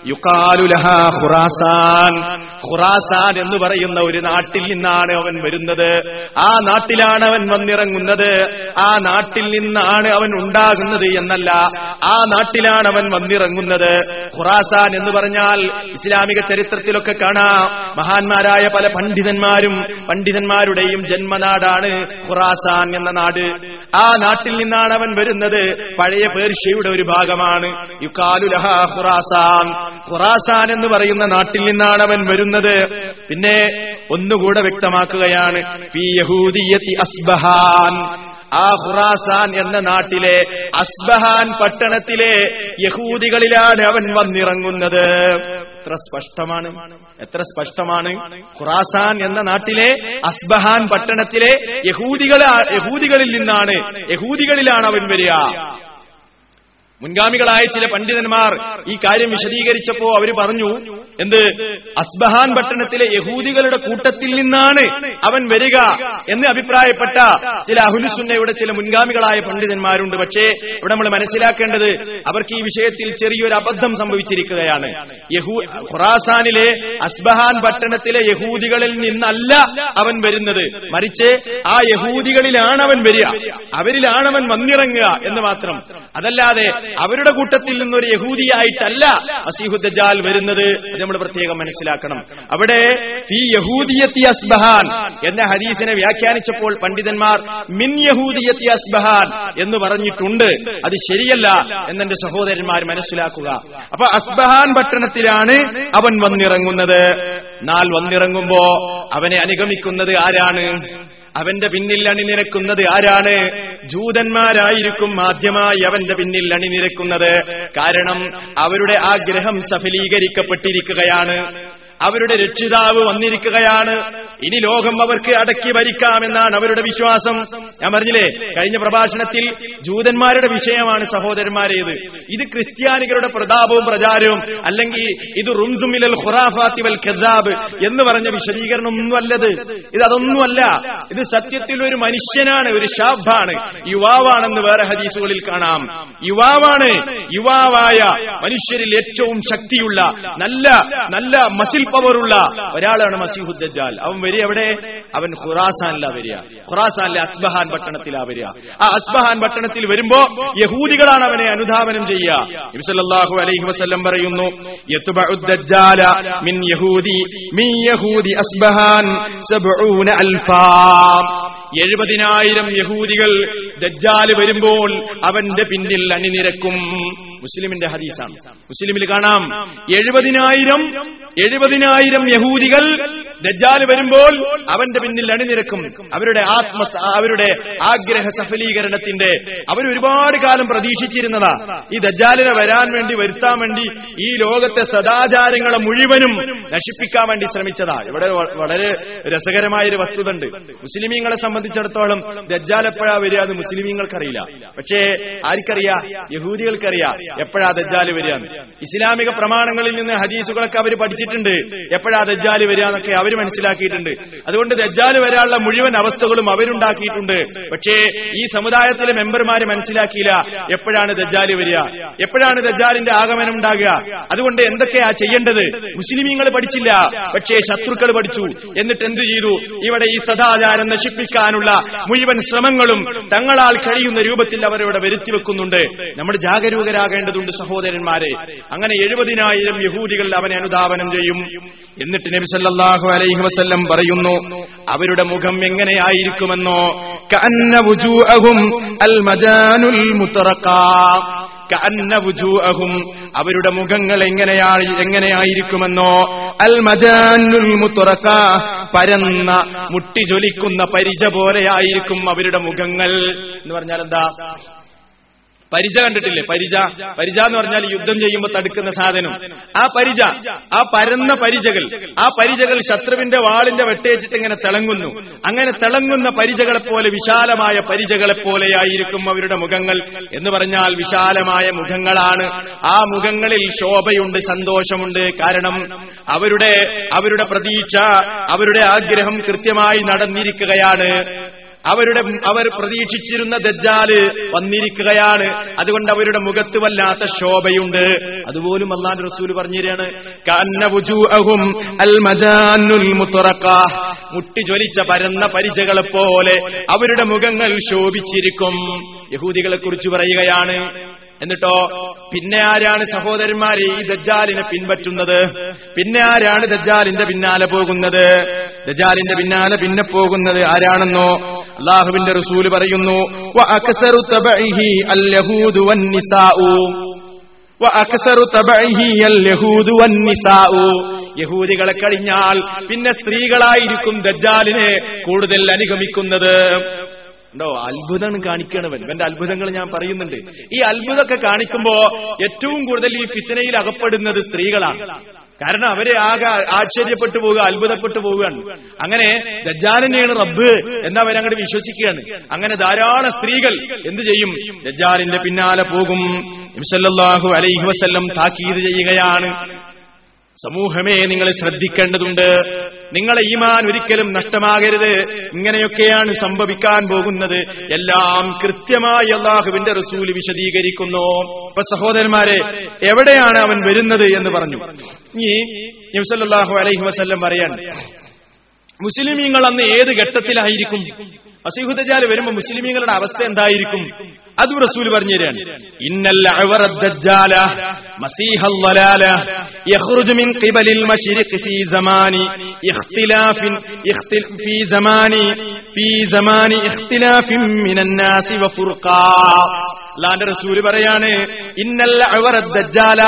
ഖുറാസാൻ. ഖുറാസാൻ എന്ന് പറയുന്ന ഒരു നാട്ടിൽ നിന്നാണ് അവൻ വരുന്നത്. ആ നാട്ടിലാണ് അവൻ വന്നിറങ്ങുന്നത്. ആ നാട്ടിൽ നിന്നാണ് അവൻ ഉണ്ടാകുന്നത് എന്നല്ല. ആ നാട്ടിലാണ് അവൻ വന്നിറങ്ങുന്നത്. ഖുറാസാൻ എന്ന് പറഞ്ഞാൽ ഇസ്ലാമിക ചരിത്രത്തിലൊക്കെ കാണാം. മഹാന്മാരായ പല പണ്ഡിതന്മാരും പണ്ഡിതന്മാരുടെയും ജന്മനാടാണ് ഖുറാസാൻ എന്ന നാട്. ആ നാട്ടിൽ നിന്നാണ് അവൻ വരുന്നത്. പഴയ പേർഷ്യയുടെ ഒരു ഭാഗമാണ്. ഖുറാസാൻ. ഖുറാസാൻ എന്ന് പറയുന്ന നാട്ടിൽ നിന്നാണ് അവൻ വരുന്നത്. പിന്നെ ഒന്നുകൂടെ വ്യക്തമാക്കുകയാണ്. അസ്ബഹാൻ. ആ ഖുറാസാൻ എന്ന നാട്ടിലെ അസ്ബഹാൻ പട്ടണത്തിലെ യഹൂദികളിലാണ് അവൻ വന്നിറങ്ങുന്നത്. എത്ര സ്പഷ്ടമാണ്? എത്ര സ്പഷ്ടമാണ്? ഖുറാസാൻ എന്ന നാട്ടിലെ അസ്ബഹാൻ പട്ടണത്തിലെ യഹൂദികളെ യഹൂദികളിൽ നിന്നാണ്. യഹൂദികളിലാണ് അവൻ വരിക. മുൻഗാമികളായ ചില പണ്ഡിതന്മാർ ഈ കാര്യം വിശദീകരിച്ചപ്പോ അവർ പറഞ്ഞു എന്ത്? അസ്ബഹാൻ പട്ടണത്തിലെ യഹൂദികളുടെ കൂട്ടത്തിൽ നിന്നാണ് അവൻ വരിക എന്ന് അഭിപ്രായപ്പെട്ട ചില അഹുലുസുന്നയുടെ ചില മുൻഗാമികളായ പണ്ഡിതന്മാരുണ്ട്. പക്ഷേ ഇവിടെ നമ്മൾ മനസ്സിലാക്കേണ്ടത് അവർക്ക് ഈ വിഷയത്തിൽ ചെറിയൊരു അബദ്ധം സംഭവിച്ചിരിക്കുകയാണ്. യഹൂ ഖുറാസാനിലെ അസ്ബഹാൻ പട്ടണത്തിലെ യഹൂദികളിൽ നിന്നല്ല അവൻ വരുന്നത്. മറിച്ച് ആ യഹൂദികളിലാണ് അവൻ വരിക. അവരിലാണ് അവൻ വന്നിറങ്ങുക എന്ന് മാത്രം. അതല്ലാതെ അവരുടെ കൂട്ടത്തിൽ നിന്നൊരു യഹൂദിയായിട്ടല്ല അസീഹുദ്ജാൽ വരുന്നത്. നമ്മൾ പ്രത്യേകം മനസ്സിലാക്കണം. അവിടെ ഫി യഹൂദിയത്തി അസ്ബഹാൻ എന്ന ഹദീസിനെ വ്യാഖ്യാനിച്ചപ്പോൾ പണ്ഡിതന്മാർ മിൻ യഹൂദിയത്തി അസ്ബഹാൻ എന്ന് പറഞ്ഞിട്ടുണ്ട്. അത് ശരിയല്ല എന്നെന്റെ സഹോദരന്മാർ മനസ്സിലാക്കുക. അപ്പൊ അസ്ബഹാൻ പട്ടണത്തിലാണ് അവൻ വന്നിറങ്ങുന്നത്. എന്നാൽ വന്നിറങ്ങുമ്പോ അവനെ അനുഗമിക്കുന്നത് ആരാണ്? അവന്റെ പിന്നിൽ അണിനിരക്കുന്നത് ആരാണ്? ജൂതന്മാരായിരിക്കും ആദ്യമായി അവന്റെ പിന്നിൽ അണിനിരക്കുന്നത്. കാരണം അവരുടെ ആഗ്രഹം സഫലീകരിക്കപ്പെട്ടിരിക്കുകയാണ്. അവരുടെ രക്ഷിതാവ് വന്നിരിക്കുകയാണ്. ഇനി ലോകം അവർക്ക് അടക്കി ഭരിക്കാമെന്നാണ് അവരുടെ വിശ്വാസം. ഞാൻ പറഞ്ഞില്ലേ കഴിഞ്ഞ പ്രഭാഷണത്തിൽ ജൂതന്മാരുടെ വിഷയമാണ് സഹോദരന്മാരേത്. ഇത് ക്രിസ്ത്യാനികളുടെ പ്രതാപവും പ്രചാരവും അല്ലെങ്കിൽ ഇത് റുംസുമിലൽ ഖുറാഫാത്തി വൽ ഖസാബ് എന്ന് പറഞ്ഞ വിശദീകരണം ഒന്നുമല്ലത് ഇത് അതൊന്നുമല്ല. ഇത് സത്യത്തിൽ ഒരു മനുഷ്യനാണ് ഒരു ഷാബാണ് യുവാവാണെന്ന് വേറെ ഹദീസുകളിൽ കാണാം. യുവാവാണ് യുവാവായ മനുഷ്യരിൽ ഏറ്റവും ശക്തിയുള്ള നല്ല നല്ല മസിൽ പവറുള്ള ഒരാളാണ് മസീഹുദ്ദാൽ അവൻ വരിക എവിടെ? അവൻ ഖുറാസാനിലാ വരിക. ഖുറാസാനിലെ അസ്ബഹാൻ പട്ടണത്തിലാ വരിക. ആ അസ്ബഹാൻ പട്ടണത്തിൽ വരുമ്പോ യഹൂദികളാണ് അവനെ അനുധാവനം ചെയ്യുക. അലൈഹി വസല്ലം പറയുന്നു മിൻ യഹൂദി മിൻ യഹൂദി അസ്ബഹാൻ എഴുപതിനായിരം യഹൂദികൾ ദജ്ജാൽ വരുമ്പോൾ അവന്റെ പിന്നിൽ അണിനിരക്കും. മുസ്ലിമിന്റെ ഹദീസാണ്. മുസ്ലിമിൽ കാണാം എഴുപതിനായിരം എഴുപതിനായിരം യഹൂദികൾ ദജ്ജാൽ വരുമ്പോൾ അവന്റെ പിന്നിൽ അണിനിരക്കും. അവരുടെ ആത്മ അവരുടെ ആഗ്രഹ സഫലീകരണത്തിന്റെ അവർ ഒരുപാട് കാലം പ്രതീക്ഷിച്ചിരുന്നതാ. ഈ ദജ്ജാലിനെ വരാൻ വേണ്ടി വരുത്താൻ വേണ്ടി ഈ ലോകത്തെ സദാചാരങ്ങളെ മുഴുവനും നശിപ്പിക്കാൻ വേണ്ടി ശ്രമിച്ചതാ. ഇവിടെ വളരെ വളരെ രസകരമായൊരു വസ്തുത ഉണ്ട് മുസ്ലിമീങ്ങളെ സംബന്ധിച്ചിടത്തോളം ദജ്ജാൽ എപ്പോഴാ വരിക എന്ന് മുസ്ലിമീങ്ങൾക്കറിയില്ല. പക്ഷേ ആർക്കറിയാ? യഹൂദികൾക്കറിയാ. എപ്പോഴാ ദജ്ജാൽ വരിക ഇസ്ലാമിക പ്രമാണങ്ങളിൽ നിന്ന് ഹദീസുകളൊക്കെ അവർ പഠിച്ചിട്ടുണ്ട്. എപ്പോഴാ ദജ്ജാൽ വരിക എന്നൊക്കെ അവർ മനസ്സിലാക്കിയിട്ടുണ്ട്. അതുകൊണ്ട് ദജ്ജാൽ വരാനുള്ള മുഴുവൻ അവസ്ഥകളും അവരുണ്ടാക്കിയിട്ടുണ്ട്. പക്ഷേ ഈ സമുദായത്തിലെ മെമ്പർമാര് മനസ്സിലാക്കിയില്ല എപ്പോഴാണ് ദജ്ജാൽ വരിക എപ്പോഴാണ് ദജ്ജാലിന്റെ ആഗമനം ഉണ്ടാകുക. അതുകൊണ്ട് എന്തൊക്കെയാ ചെയ്യേണ്ടത്? മുസ്ലിമീങ്ങൾ പഠിച്ചില്ല പക്ഷേ ശത്രുക്കൾ പഠിച്ചു. എന്നിട്ട് എന്തു ചെയ്തു? ഇവിടെ ഈ സദാചാരം നശിപ്പിക്കാനുള്ള മുഴുവൻ ശ്രമങ്ങളും തങ്ങളാൽ കഴിയുന്ന രൂപത്തിൽ അവരവിടെ വരുത്തി വെക്കുന്നുണ്ട്. നമ്മൾ ജാഗരൂകരാകേണ്ടതുണ്ട് സഹോദരന്മാരെ. അങ്ങനെ എഴുപതിനായിരം യഹൂദികൾ അവനെ അനുദാപനം ചെയ്യും. എന്നിട്ട് നബി സല്ലല്ലാഹു അലൈഹി വസല്ലം പറയുന്നു അവരുടെ മുഖം എങ്ങനെയായിരിക്കുമെന്നോ അവരുടെ മുഖങ്ങൾ എങ്ങനെയായി എങ്ങനെയായിരിക്കുമെന്നോ അൽ മജാനുൽ മുത്തുറക്ക പരന്ന മുട്ടി ജ്വലിക്കുന്ന പരിച പോലെയായിരിക്കും അവരുടെ മുഖങ്ങൾ. എന്ന് പറഞ്ഞാൽ എന്താ പരിച കണ്ടിട്ടില്ലേ? പരിച. പരിച എന്ന് പറഞ്ഞാൽ യുദ്ധം ചെയ്യുമ്പോൾ തടുക്കുന്ന സാധനം. ആ പരിച ആ പരന്ന പരിചകൾ ആ പരിചകൾ ശത്രുവിന്റെ വാളിന്റെ വെട്ടേച്ചിട്ട് ഇങ്ങനെ തിളങ്ങുന്നു. അങ്ങനെ തിളങ്ങുന്ന പരിചകളെ പോലെ വിശാലമായ പരിചകളെ പോലെയായിരിക്കും അവരുടെ മുഖങ്ങൾ. എന്ന് പറഞ്ഞാൽ വിശാലമായ മുഖങ്ങളാണ്. ആ മുഖങ്ങളിൽ ശോഭയുണ്ട് സന്തോഷമുണ്ട്. കാരണം അവരുടെ അവരുടെ പ്രതീക്ഷ അവരുടെ ആഗ്രഹം കൃത്യമായി നടന്നിരിക്കുകയാണ്. അവരുടെ അവർ പ്രതീക്ഷിച്ചിരുന്ന ദജ്ജാൽ വന്നിരിക്കുകയാണ്. അതുകൊണ്ട് അവരുടെ മുഖത്ത് വല്ലാത്ത ശോഭയുണ്ട്. അതുപോലും അള്ളാൻ റസൂൽ മുത്തറഖ മുട്ടി ജ്വലിച്ച പരന്ന പരിചകളെ പോലെ അവരുടെ മുഖങ്ങൾ ശോഭിച്ചിരിക്കും. യഹൂദികളെ കുറിച്ച് പറയുകയാണ് എന്നിട്ടോ പിന്നെ ആരാണ് സഹോദരന്മാരെ ഈ ദജ്ജാലിനെ പിൻപറ്റുന്നത്? പിന്നെ ആരാണ് ദജ്ജാലിന്റെ പിന്നാലെ പോകുന്നത്? ദജ്ജാലിന്റെ പിന്നാലെ പിന്നെ പോകുന്നത് ആരാണെന്നോ അള്ളാഹുവിന്റെ റസൂൽ പറയുന്നു. യഹൂദികളെ കഴിഞ്ഞാൽ പിന്നെ സ്ത്രീകളായിരിക്കും ദജ്ജാലിനെ കൂടുതൽ അനുഗമിക്കുന്നത്. ഉണ്ടോ? അത്ഭുതം കാണിക്കണവൻ ഇവന്റെ അത്ഭുതങ്ങൾ ഞാൻ പറയുന്നുണ്ട്. ഈ അത്ഭുതമൊക്കെ കാണിക്കുമ്പോ ഏറ്റവും കൂടുതൽ ഈ ഫിത്തനയിൽ അകപ്പെടുന്നത് സ്ത്രീകളാണ്. കാരണം അവരെ ആകെ ആശ്ചര്യപ്പെട്ടു പോവുക അത്ഭുതപ്പെട്ടു പോവുകയാണ്. അങ്ങനെ ദജ്ജാലിനെയാണ് റബ്ബ് എന്നവരങ്ങോട്ട് വിശ്വസിക്കുകയാണ്. അങ്ങനെ ധാരാളം സ്ത്രീകൾ എന്തു ചെയ്യും? ദജ്ജാലിന്റെ പിന്നാലെ പോകും. നബി സല്ലല്ലാഹു അലൈഹി വസ്ല്ലം താക്കീത് ചെയ്യുകയാണ്. സമൂഹമേ നിങ്ങൾ ശ്രദ്ധിക്കേണ്ടതുണ്ട്. നിങ്ങളെ ഈമാൻ ഒരിക്കലും നഷ്ടമാകരുത്. ഇങ്ങനെയൊക്കെയാണ് സംഭവിക്കാൻ പോകുന്നത്. എല്ലാം കൃത്യമായി അള്ളാഹുവിന്റെ റസൂൽ വിശദീകരിക്കുന്നു. അപ്പൊ സഹോദരന്മാരെ എവിടെയാണ് അവൻ വരുന്നത് എന്ന് പറഞ്ഞു. ഈ നബ്സല്ലാഹു അലൈഹി വസല്ലം പറയാണ് മുസ്ലിമീങ്ങൾ അന്ന് ഏത് ഘട്ടത്തിലായിരിക്കും? അസീഹുദജാൽ വരുമ്പോ മുസ്ലിമീങ്ങളുടെ അവസ്ഥ എന്തായിരിക്കും? അതും റസൂൽ പറഞ്ഞുതരാണ് അള്ളാന്റെ റസൂൽ പറയാണ് ഇന്നല്ല ദജ്ജാല.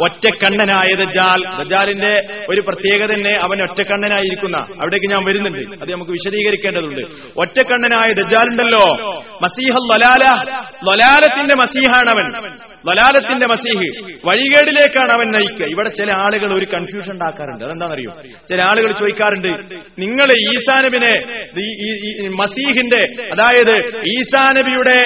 ഒറ്റക്കണ്ണനായ ദജ്ജാൽ. ദജ്ജാലിന്റെ ഒരു പ്രത്യേകത തന്നെ അവൻ ഒറ്റക്കണ്ണനായിരിക്കുന്ന. അവിടേക്ക് ഞാൻ വരുന്നുണ്ട്. അത് നമുക്ക് വിശദീകരിക്കേണ്ടതുണ്ട്. ഒറ്റക്കണ്ണനായ ദജ്ജാലുണ്ടല്ലോ. മസീഹ ലൊലാല ലൊലാലത്തിന്റെ മസീഹാണ് അവൻ ലലാലത്തിന്റെ മസീഹ് വഴികേടിലേക്കാണ് അവൻ നയിക്കുക. ഇവിടെ ചില ആളുകൾ ഒരു കൺഫ്യൂഷൻ ഉണ്ടാക്കാറുണ്ട്. അതെന്താണെന്നറിയോ? ചില ആളുകൾ ചോദിക്കാറുണ്ട് നിങ്ങൾ ഈസാനബിനെ മസീഹിന്റെ അതായത് ഈസാനബിയുടെ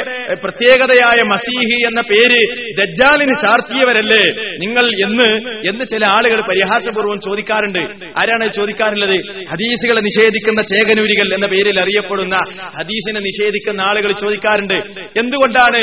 പ്രത്യേകതയായ മസീഹ് എന്ന പേര് ദജ്ജാലിന് ചാർത്തിയവരല്ലേ? നിങ്ങൾ എന്ന് എന്ന് ചില ആളുകൾ പരിഹാസപൂർവം ചോദിക്കാറുണ്ട്. ആരാണ് ചോദിക്കാറുള്ളത്? ഹദീസുകളെ നിഷേധിക്കുന്ന ചേകനൂരികൾ എന്ന പേരിൽ അറിയപ്പെടുന്ന ഹദീസിനെ നിഷേധിക്കുന്ന ആളുകൾ ചോദിക്കാറുണ്ട്. എന്തുകൊണ്ടാണ്?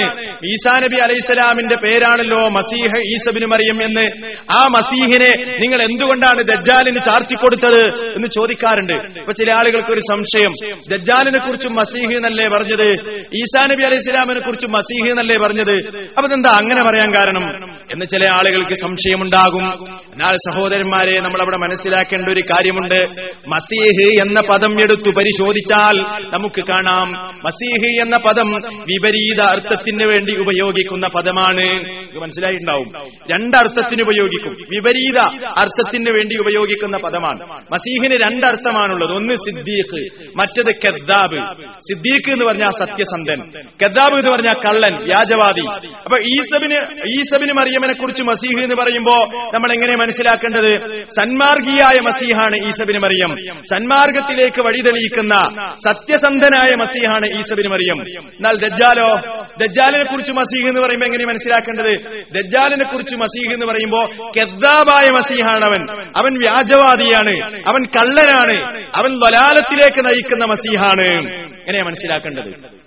ഈസാനബി അലൈഹിസ്സലാമിന്റെ പേരാണല്ലോ മസീഹ് ഈസബിന് മറിയം എന്ന്. ആ മസീഹിനെ നിങ്ങൾ എന്തുകൊണ്ടാണ് ദജ്ജാലിന് ചാർത്തിക്കൊടുത്തത് എന്ന് ചോദിക്കാറുണ്ട്. അപ്പൊ ചില ആളുകൾക്ക് ഒരു സംശയം. ദജ്ജാലിനെ കുറിച്ചും മസീഹ് എന്നല്ലേ പറഞ്ഞത്? ഈസാ നബി അലൈഹി സ്വലാമിനെ കുറിച്ചും മസീഹ് എന്നല്ലേ പറഞ്ഞത്? അപ്പൊ അതെന്താ അങ്ങനെ പറയാൻ കാരണം? എന്ന് ചില ആളുകൾക്ക് സംശയമുണ്ടാകും. എന്നാൽ സഹോദരന്മാരെ നമ്മൾ അവിടെ മനസ്സിലാക്കേണ്ട ഒരു കാര്യമുണ്ട്. മസീഹ് എന്ന പദം എടുത്തു പരിശോധിച്ചാൽ നമുക്ക് കാണാം. മസീഹ് എന്ന പദം വിപരീത അർത്ഥത്തിന് വേണ്ടി ഉപയോഗിക്കുന്ന പദമാണ്. മനസ്സിലായിട്ടുണ്ടാവും. രണ്ടർത്ഥത്തിന് ഉപയോഗിക്കും. വിപരീത അർത്ഥത്തിന് വേണ്ടി ഉപയോഗിക്കുന്ന പദമാണ്. മസീഹിന് രണ്ടർത്ഥമാണുള്ളത്. ഒന്ന് സിദ്ദീഖ് മറ്റത് കെദ്ദാബ്. സിദ്ദീഖ് എന്ന് പറഞ്ഞാൽ സത്യസന്ധൻ. കെദ്ദാബ് എന്ന് പറഞ്ഞാൽ കള്ളൻ വ്യാജവാദി. അപ്പൊ ഈസബിന് ഈസബിന് മറിയമ്മനെ കുറിച്ച് മസീഹ് എന്ന് പറയുമ്പോ നമ്മൾ എങ്ങനെ മനസ്സിലാക്കേണ്ടത് സന്മാർഗിയായ മസീഹാണ് ഈസബിന് മറിയം. സന്മാർഗത്തിലേക്ക് വഴിതെളിയിക്കുന്ന സത്യസന്ധനായ മസീഹാണ് ഈസബിന് മറിയം. എന്നാൽ ദജ്ജാലോ ദജ്ജാലിനെ കുറിച്ച് മസീഹ് എന്ന് പറയുമ്പോൾ എങ്ങനെ മനസ്സിലാക്കേണ്ടത്? ദജ്ജാലിനെ കുറിച്ച് മസീഹ് എന്ന് പറയുമ്പോൾ കെദ്ദാബായ മസീഹാണ് അവൻ. അവൻ വ്യാജവാദിയാണ്. അവൻ കള്ളനാണ്. അവൻ വലാലത്തിലേക്ക് നയിക്കുന്ന മസീഹാണ്. എങ്ങനെയാ മനസ്സിലാക്കേണ്ടത്?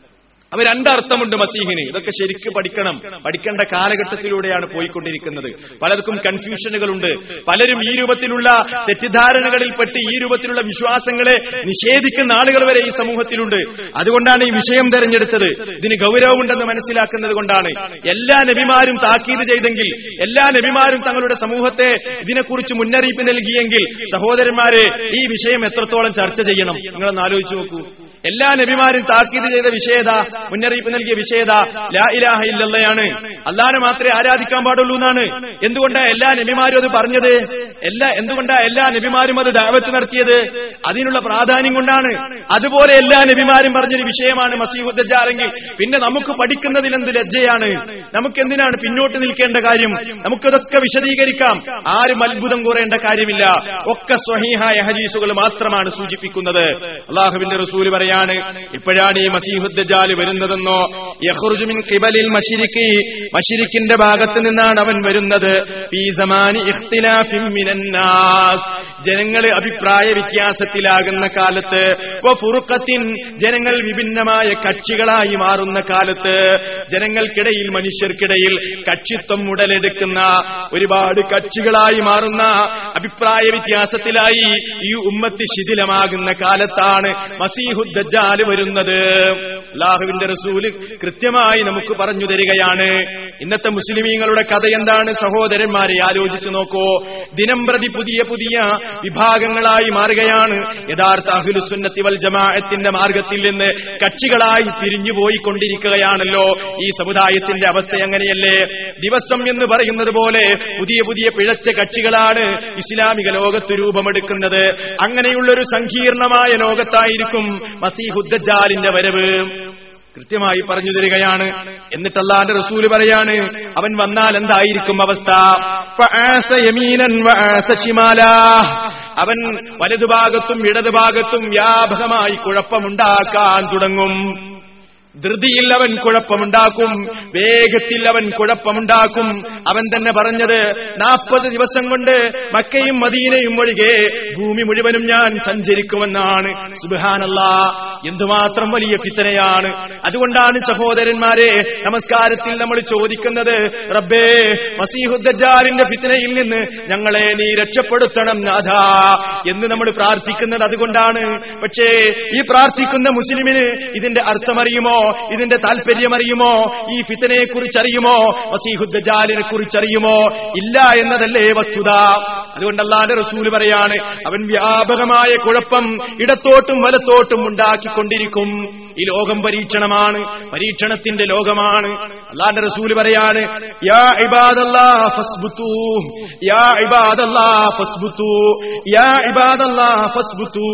അവ രണ്ടർത്ഥമുണ്ട് മസീഹിന്. ഇതൊക്കെ ശരിക്ക് പഠിക്കണം. പഠിക്കേണ്ട കാലഘട്ടത്തിലൂടെയാണ് പോയിക്കൊണ്ടിരിക്കുന്നത്. പലർക്കും കൺഫ്യൂഷനുകളുണ്ട് പലരും ഈ രൂപത്തിലുള്ള തെറ്റിദ്ധാരണകളിൽ പെട്ട് ഈ രൂപത്തിലുള്ള വിശ്വാസങ്ങളെ നിഷേധിക്കുന്ന ആളുകൾ വരെ ഈ സമൂഹത്തിലുണ്ട്. അതുകൊണ്ടാണ് ഈ വിഷയം തെരഞ്ഞെടുത്തത്. ഇതിന് ഗൗരവമുണ്ടെന്ന് മനസ്സിലാക്കുന്നത് കൊണ്ടാണ്. എല്ലാ നബിമാരും താക്കീത് ചെയ്തെങ്കിൽ എല്ലാ നബിമാരും തങ്ങളുടെ സമൂഹത്തെ ഇതിനെക്കുറിച്ച് മുന്നറിയിപ്പ് നൽകിയെങ്കിൽ സഹോദരന്മാരെ ഈ വിഷയം എത്രത്തോളം ചർച്ച ചെയ്യണം? നിങ്ങളൊന്ന് ആലോചിച്ചു നോക്കൂ. എല്ലാ നബിമാരും താക്കീത് ചെയ്ത വിഷയത മുന്നറിയിപ്പ് നൽകിയ വിഷയത ലാ ഇലാഹ ഇല്ലല്ലയാണ്. അള്ളാനെ മാത്രമേ ആരാധിക്കാൻ പാടുള്ളൂ എന്നാണ്. എന്തുകൊണ്ടാ എല്ലാ നബിമാരും അത് പറഞ്ഞത്? എല്ലാ എന്തുകൊണ്ടാ എല്ലാ നബിമാരും അത് ദാവത്ത് നടത്തിയത്? അതിനുള്ള പ്രാധാന്യം കൊണ്ടാണ്. അതുപോലെ എല്ലാ നബിമാരും പറഞ്ഞൊരു വിഷയമാണ് മസീഹുദ്ദാറെങ്കിൽ പിന്നെ നമുക്ക് പഠിക്കുന്നതിൽ എന്ത് ലജ്ജയാണ്? നമുക്ക് എന്തിനാണ് പിന്നോട്ട് നിൽക്കേണ്ട കാര്യം? നമുക്കതൊക്കെ വിശദീകരിക്കാം. ആരും അത്ഭുതം കൂറേണ്ട കാര്യമില്ല. ഒക്കെ സ്വഹീഹായ ഹദീസുകൾ മാത്രമാണ് സൂചിപ്പിക്കുന്നത്. അള്ളാഹുവിന്റെ റസൂൽ പറയാണ് ഇപ്പോഴാണ് ഈ മസീഹുദ്ദാൽ വരുന്നതെന്നോ യഹുർജുമിൻ കിബലിൽ ഖിബലിൽ മഷിരിക്കിന്റെ ഭാഗത്ത് നിന്നാണ് അവൻ വരുന്നത്. ജനങ്ങൾ അഭിപ്രായ വ്യത്യാസത്തിലാകുന്ന കാലത്ത് ജനങ്ങൾ വിഭിന്നമായ കക്ഷികളായി മാറുന്ന കാലത്ത് ജനങ്ങൾക്കിടയിൽ മനുഷ്യർക്കിടയിൽ കക്ഷിത്വം ഉടലെടുക്കുന്ന ഒരുപാട് കക്ഷികളായി മാറുന്ന അഭിപ്രായ വ്യത്യാസത്തിലായി ഈ ഉമ്മത്ത് ശിഥിലമാകുന്ന കാലത്താണ് മസീഹുദ്ദാൽ വരുന്നത്. അള്ളാഹുവിന്റെ റസൂൽ കൃത്യമായി നമുക്ക് പറഞ്ഞു തരികയാണ്. ഇന്നത്തെ മുസ്ലിമീങ്ങളുടെ കഥ എന്താണ്? സഹോദരന്മാരെ ആലോചിച്ചു നോക്കൂ. ദിനം പ്രതി പുതിയ പുതിയ വിഭാഗങ്ങളായി മാറുകയാണ്. യഥാർത്ഥ അഹുലുസുന്നത്തി വൽ ജമാഅത്തിന്റെ മാർഗത്തിൽ നിന്ന് കക്ഷികളായി തിരിഞ്ഞുപോയിക്കൊണ്ടിരിക്കുകയാണല്ലോ ഈ സമുദായത്തിന്റെ അവസ്ഥ എങ്ങനെയല്ലേ? ദിവസം എന്ന് പറയുന്നത് പോലെ പുതിയ പുതിയ പിഴച്ച കക്ഷികളാണ് ഇസ്ലാമിക ലോകത്ത് രൂപമെടുക്കുന്നത്. അങ്ങനെയുള്ളൊരു സങ്കീർണമായ ലോകത്തായിരിക്കും മസീഹുദ്ദാലിന്റെ വരവ്. കൃത്യമായി പറഞ്ഞു തരികയാണ്. എന്നിട്ട് അള്ളാന്റെ റസൂൽ പറയാണ് അവൻ വന്നാൽ എന്തായിരിക്കും അവസ്ഥ. അവൻ വലതുഭാഗത്തും ഇടതുഭാഗത്തും വ്യാപകമായി കുഴപ്പമുണ്ടാക്കാൻ തുടങ്ങും. ധൃതിയിൽ അവൻ കുഴപ്പമുണ്ടാക്കും വേഗത്തിൽ അവൻ കുഴപ്പമുണ്ടാക്കും. അവൻ തന്നെ പറഞ്ഞത് നാൽപ്പത് ദിവസം കൊണ്ട് മക്കയും മദീനയും ഒഴികെ ഭൂമി മുഴുവനും ഞാൻ സഞ്ചരിക്കുമെന്നാണ്. സുബാനല്ല എന്തുമാത്രം വലിയ ഫിത്തനയാണ്. അതുകൊണ്ടാണ് സഹോദരന്മാരെ നമസ്കാരത്തിൽ നമ്മൾ ചോദിക്കുന്നത് റബ്ബേ മസീഹുദ്ദാലിന്റെ ഫിത്തനയിൽ നിന്ന് ഞങ്ങളെ നീ രക്ഷപ്പെടുത്തണം നാഥ എന്ന് നമ്മൾ പ്രാർത്ഥിക്കുന്നത് അതുകൊണ്ടാണ്. പക്ഷേ ഈ പ്രാർത്ഥിക്കുന്ന മുസ്ലിമിന് ഇതിന്റെ അർത്ഥമറിയുമോ? ഇതിന്റെ താല്പര്യമറിയുമോ ഈ ഫിത്തനെ കുറിച്ചറിയുമോ വസീഹുദ്ജാലിനെ കുറിച്ചറിയുമോ ഇല്ല എന്നതല്ലേ വസ്തുത. അതുകൊണ്ട് റസൂൽ പറയാണ് അവൻ വ്യാപകമായ കുഴപ്പം ഇടത്തോട്ടും വലത്തോട്ടും ഉണ്ടാക്കിക്കൊണ്ടിരിക്കും. ഈ ലോകം പരീക്ഷണമാണ് പരീക്ഷണത്തിന്റെ ലോകമാണ്. അള്ളാന്റെ റസൂൽ പറയാണ് യാ ഇബാദല്ലാ ഫസ്ബുത്തു യാ ഇബാദല്ലാ ഫസ്ബുത്തു യാ ഇബാദല്ലാ ഫസ്ബുത്തു.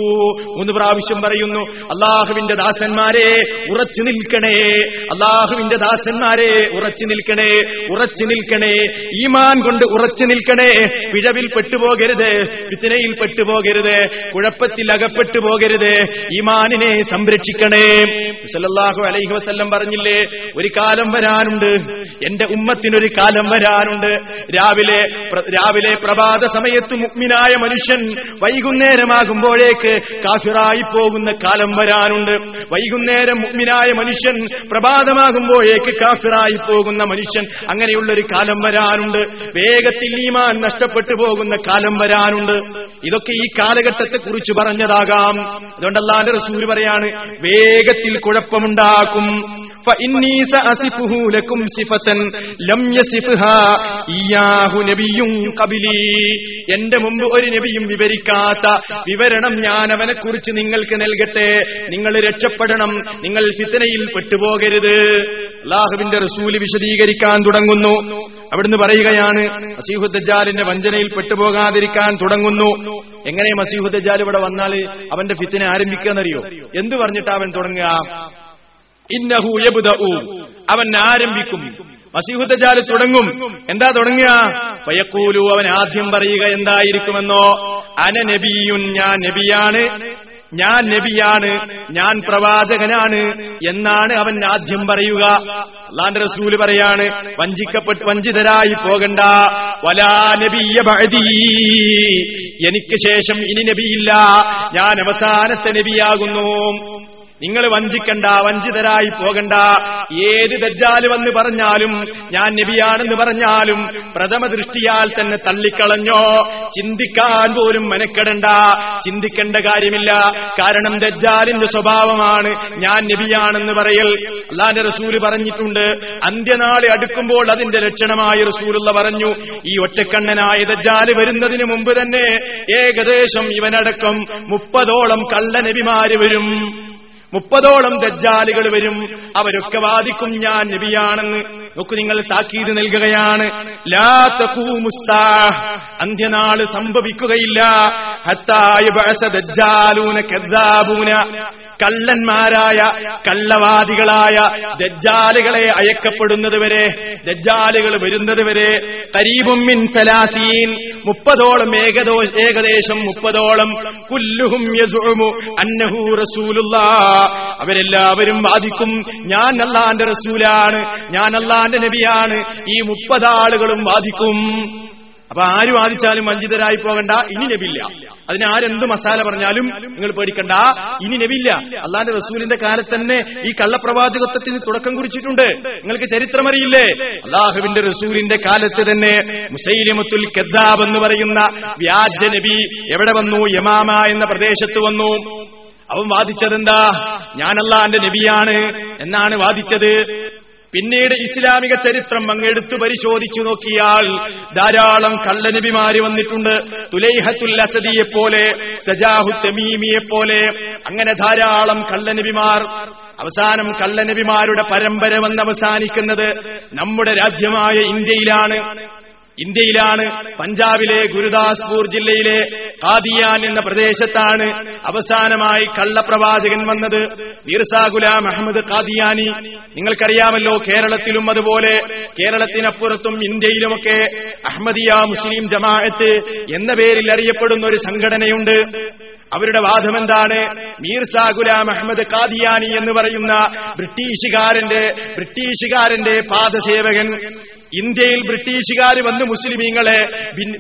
മൂന്ന് പ്രാവശ്യം പറയുന്നു അള്ളാഹുവിന്റെ ദാസന്മാരെ ഉറച്ചു നിൽക്കണേ അള്ളാഹുവിന്റെ ദാസന്മാരെ ഉറച്ചു നിൽക്കണേ ഉറച്ചു നിൽക്കണേ ഈമാൻ കൊണ്ട് ഉറച്ചു നിൽക്കണേ പിഴവിൽ പെട്ടുപോകരുത് വിത്തനയിൽ പെട്ടുപോകരുത് കുഴപ്പത്തിൽ അകപ്പെട്ടു പോകരുത് ഈമാനിനെ സംരക്ഷിക്കണേ. അലൈഹി വസല്ലം പറഞ്ഞില്ലേ ഒരു കാലം വരാനുണ്ട്. എന്റെ ഉമ്മത്തിനൊരു കാലം വരാനുണ്ട്. രാവിലെ രാവിലെ പ്രഭാത സമയത്ത് മുഗ്മിനായ മനുഷ്യൻ വൈകുന്നേരമാകുമ്പോഴേക്ക് കാഫിറായി പോകുന്ന കാലം വരാനുണ്ട്. വൈകുന്നേരം മുഗ്മിനായ മനുഷ്യൻ പ്രഭാതമാകുമ്പോഴേക്ക് കാഫിറായി പോകുന്ന മനുഷ്യൻ അങ്ങനെയുള്ളൊരു കാലം വരാനുണ്ട്. വേഗത്തിൽ ഈമാൻ നഷ്ടപ്പെട്ടു പോകുന്ന കാലം വരാനുണ്ട്. ഇതൊക്കെ ഈ കാലഘട്ടത്തെ കുറിച്ച് പറഞ്ഞതാകാം അതുകൊണ്ടല്ലാതെ റസൂര് പറയാണ് വേഗത്തിൽ കുഴപ്പമുണ്ടാക്കും. എന്റെ മുമ്പ് ഒരു നബിയും വിവരിക്കാത്ത വിവരണം ഞാൻ അവനെ കുറിച്ച് നിങ്ങൾക്ക് നൽകട്ടെ. നിങ്ങൾ രക്ഷപ്പെടണം. നിങ്ങൾ ഫിത്തനയിൽ പെട്ടുപോകരുത്. അള്ളാഹുവിന്റെ റസൂൽ വിശദീകരിക്കാൻ തുടങ്ങുന്നു. അവിടുന്ന് പറയുകയാണ് മസീഹുദ്ജാലിന്റെ വഞ്ചനയിൽ പെട്ടുപോകാതിരിക്കാൻ തുടങ്ങുന്നു. എങ്ങനെ മസീഹു ഇവിടെ വന്നാൽ അവന്റെ ഫിത്തിനെ ആരംഭിക്കാന്നറിയോ എന്ത് പറഞ്ഞിട്ടാ അവൻ തുടങ്ങുക? ഇന്നഹു അവൻ ആരംഭിക്കും. മസീഹുദ്ദാൽ തുടങ്ങും. എന്താ തുടങ്ങുക? പയക്കൂലു അവൻ ആദ്യം പറയുക എന്തായിരിക്കുമെന്നോ? അന നബിയുൻ ഞാൻ നബിയാണ്. ഞാൻ നബിയാണ്. ഞാൻ പ്രവാചകനാണ്. എന്നാണ് അവൻ ആദ്യം പറയുക. അള്ളാന്റെ റസൂൽ പറയാണ് വഞ്ചിക്കപ്പെട്ട് വഞ്ചിതരായി പോകണ്ട. വലാ നബിയ ബഅദീ. എനിക്ക് ശേഷം ഇനി നബിയില്ല. ഞാൻ അവസാനത്തെ നബിയാകുന്നു. നിങ്ങൾ വഞ്ചിക്കണ്ട വഞ്ചിതരായി പോകണ്ട. ഏത് ദജ്ജാൽ വന്ന് പറഞ്ഞാലും ഞാൻ നബിയാണെന്ന് പറഞ്ഞാലും പ്രഥമ ദൃഷ്ടിയാൽ തന്നെ തള്ളിക്കളഞ്ഞോ? ചിന്തിക്കാൻ പോലും മെനക്കെടണ്ട. ചിന്തിക്കേണ്ട കാര്യമില്ല. കാരണം ദജ്ജാലിന്റെ സ്വഭാവമാണ് ഞാൻ നബിയാണെന്ന് പറയൽ. അള്ളാന്റെ റസൂൽ പറഞ്ഞിട്ടുണ്ട്. അന്ത്യനാളെ അടുക്കുമ്പോൾ അതിന്റെ ലക്ഷണമായി റസൂലുള്ള പറഞ്ഞു ഈ ഒറ്റക്കണ്ണനായ ദജ്ജാൽ വരുന്നതിന് മുമ്പ് തന്നെ ഏകദേശം ഇവനടക്കം മുപ്പതോളം കള്ളനബിമാര് വരും. മുപ്പതോളം ദജ്ജാലുകൾ വരും. അവരൊക്കെ വാദിക്കും ഞാൻ നബിയാണെന്ന്. നോക്കു നിങ്ങൾ താക്കീത് നൽകുകയാണ്. അന്ത്യനാൾ സംഭവിക്കുകയില്ല. കള്ളന്മാരായ കള്ളവാദികളായ ദജ്ജാലുകളെ അയക്കപ്പെടുന്നത് വരെ ദജ്ജാലുകൾ വരുന്നത് വരെ കരീബും മിൻ സലാസീൻ മുപ്പതോളം ഏകദോ ഏകദേശം മുപ്പതോളം കുല്ലുഹും അന്നഹു റസൂലുള്ള. അവരെല്ലാവരും വാദിക്കും ഞാൻ അള്ളാന്റെ റസൂലാണ് ഞാൻ അള്ളാന്റെ നബിയാണ്. ഈ മുപ്പതാളുകളും വാദിക്കും. അപ്പൊ ആര് വാദിച്ചാലും വഞ്ചിതരായി പോകണ്ട ഇനി നബില്ല. അതിന് ആരെന്ത് മസാല പറഞ്ഞാലും നിങ്ങൾ പേടിക്കണ്ട. ഇനി നബില്ല. അള്ളാന്റെ റസൂലിന്റെ കാലത്ത് തന്നെ ഈ കള്ളപ്രവാചകത്വത്തിന് തുടക്കം കുറിച്ചിട്ടുണ്ട്. നിങ്ങൾക്ക് ചരിത്രമറിയില്ലേ? അള്ളാഹുവിന്റെ റസൂലിന്റെ കാലത്ത് തന്നെ മുസൈലിമത്തുൽ കദ്ദാബ് എന്ന് പറയുന്ന വ്യാജ നബി എവിടെ വന്നു? യമാമ എന്ന പ്രദേശത്ത് വന്നു. അവൻ വാദിച്ചതെന്താ? ഞാനല്ല എന്റെ നബിയാണ് എന്നാണ് വാദിച്ചത്. പിന്നീട് ഇസ്ലാമിക ചരിത്രം അങ്ങെടുത്തു പരിശോധിച്ചു നോക്കിയാൽ ധാരാളം കള്ളനബിമാര് വന്നിട്ടുണ്ട്. തുലൈഹത്തുൽ അസദിയെ പോലെ സജാഹു തമീമിയെ പോലെ അങ്ങനെ ധാരാളം കള്ളനബിമാർ. അവസാനം കള്ളനബിമാരുടെ പരമ്പര വന്ന് അവസാനിക്കുന്നത് നമ്മുടെ രാജ്യമായ ഇന്ത്യയിലാണ്. ഇന്ത്യയിലാണ് പഞ്ചാബിലെ ഗുരുദാസ്പൂർ ജില്ലയിലെ കാദിയാൻ എന്ന പ്രദേശത്താണ് അവസാനമായി കള്ളപ്രവാചകൻ വന്നത്. മീർസാ ഗുലാം അഹമ്മദ് കാദിയാനി നിങ്ങൾക്കറിയാമല്ലോ കേരളത്തിലും അതുപോലെ. കേരളത്തിനപ്പുറത്തും ഇന്ത്യയിലുമൊക്കെ അഹമ്മദിയ മുസ്ലിം ജമാഅത്ത് എന്ന പേരിൽ അറിയപ്പെടുന്ന ഒരു സംഘടനയുണ്ട്. അവരുടെ വാദമെന്താണ്? മീർസ ഗുലാം അഹമ്മദ് കാദിയാനി എന്ന് പറയുന്ന ബ്രിട്ടീഷുകാരന്റെ ബ്രിട്ടീഷുകാരന്റെ പാദസേവകൻ ഇന്ത്യയിൽ ബ്രിട്ടീഷുകാർ വന്ന് മുസ്ലിമീങ്ങളെ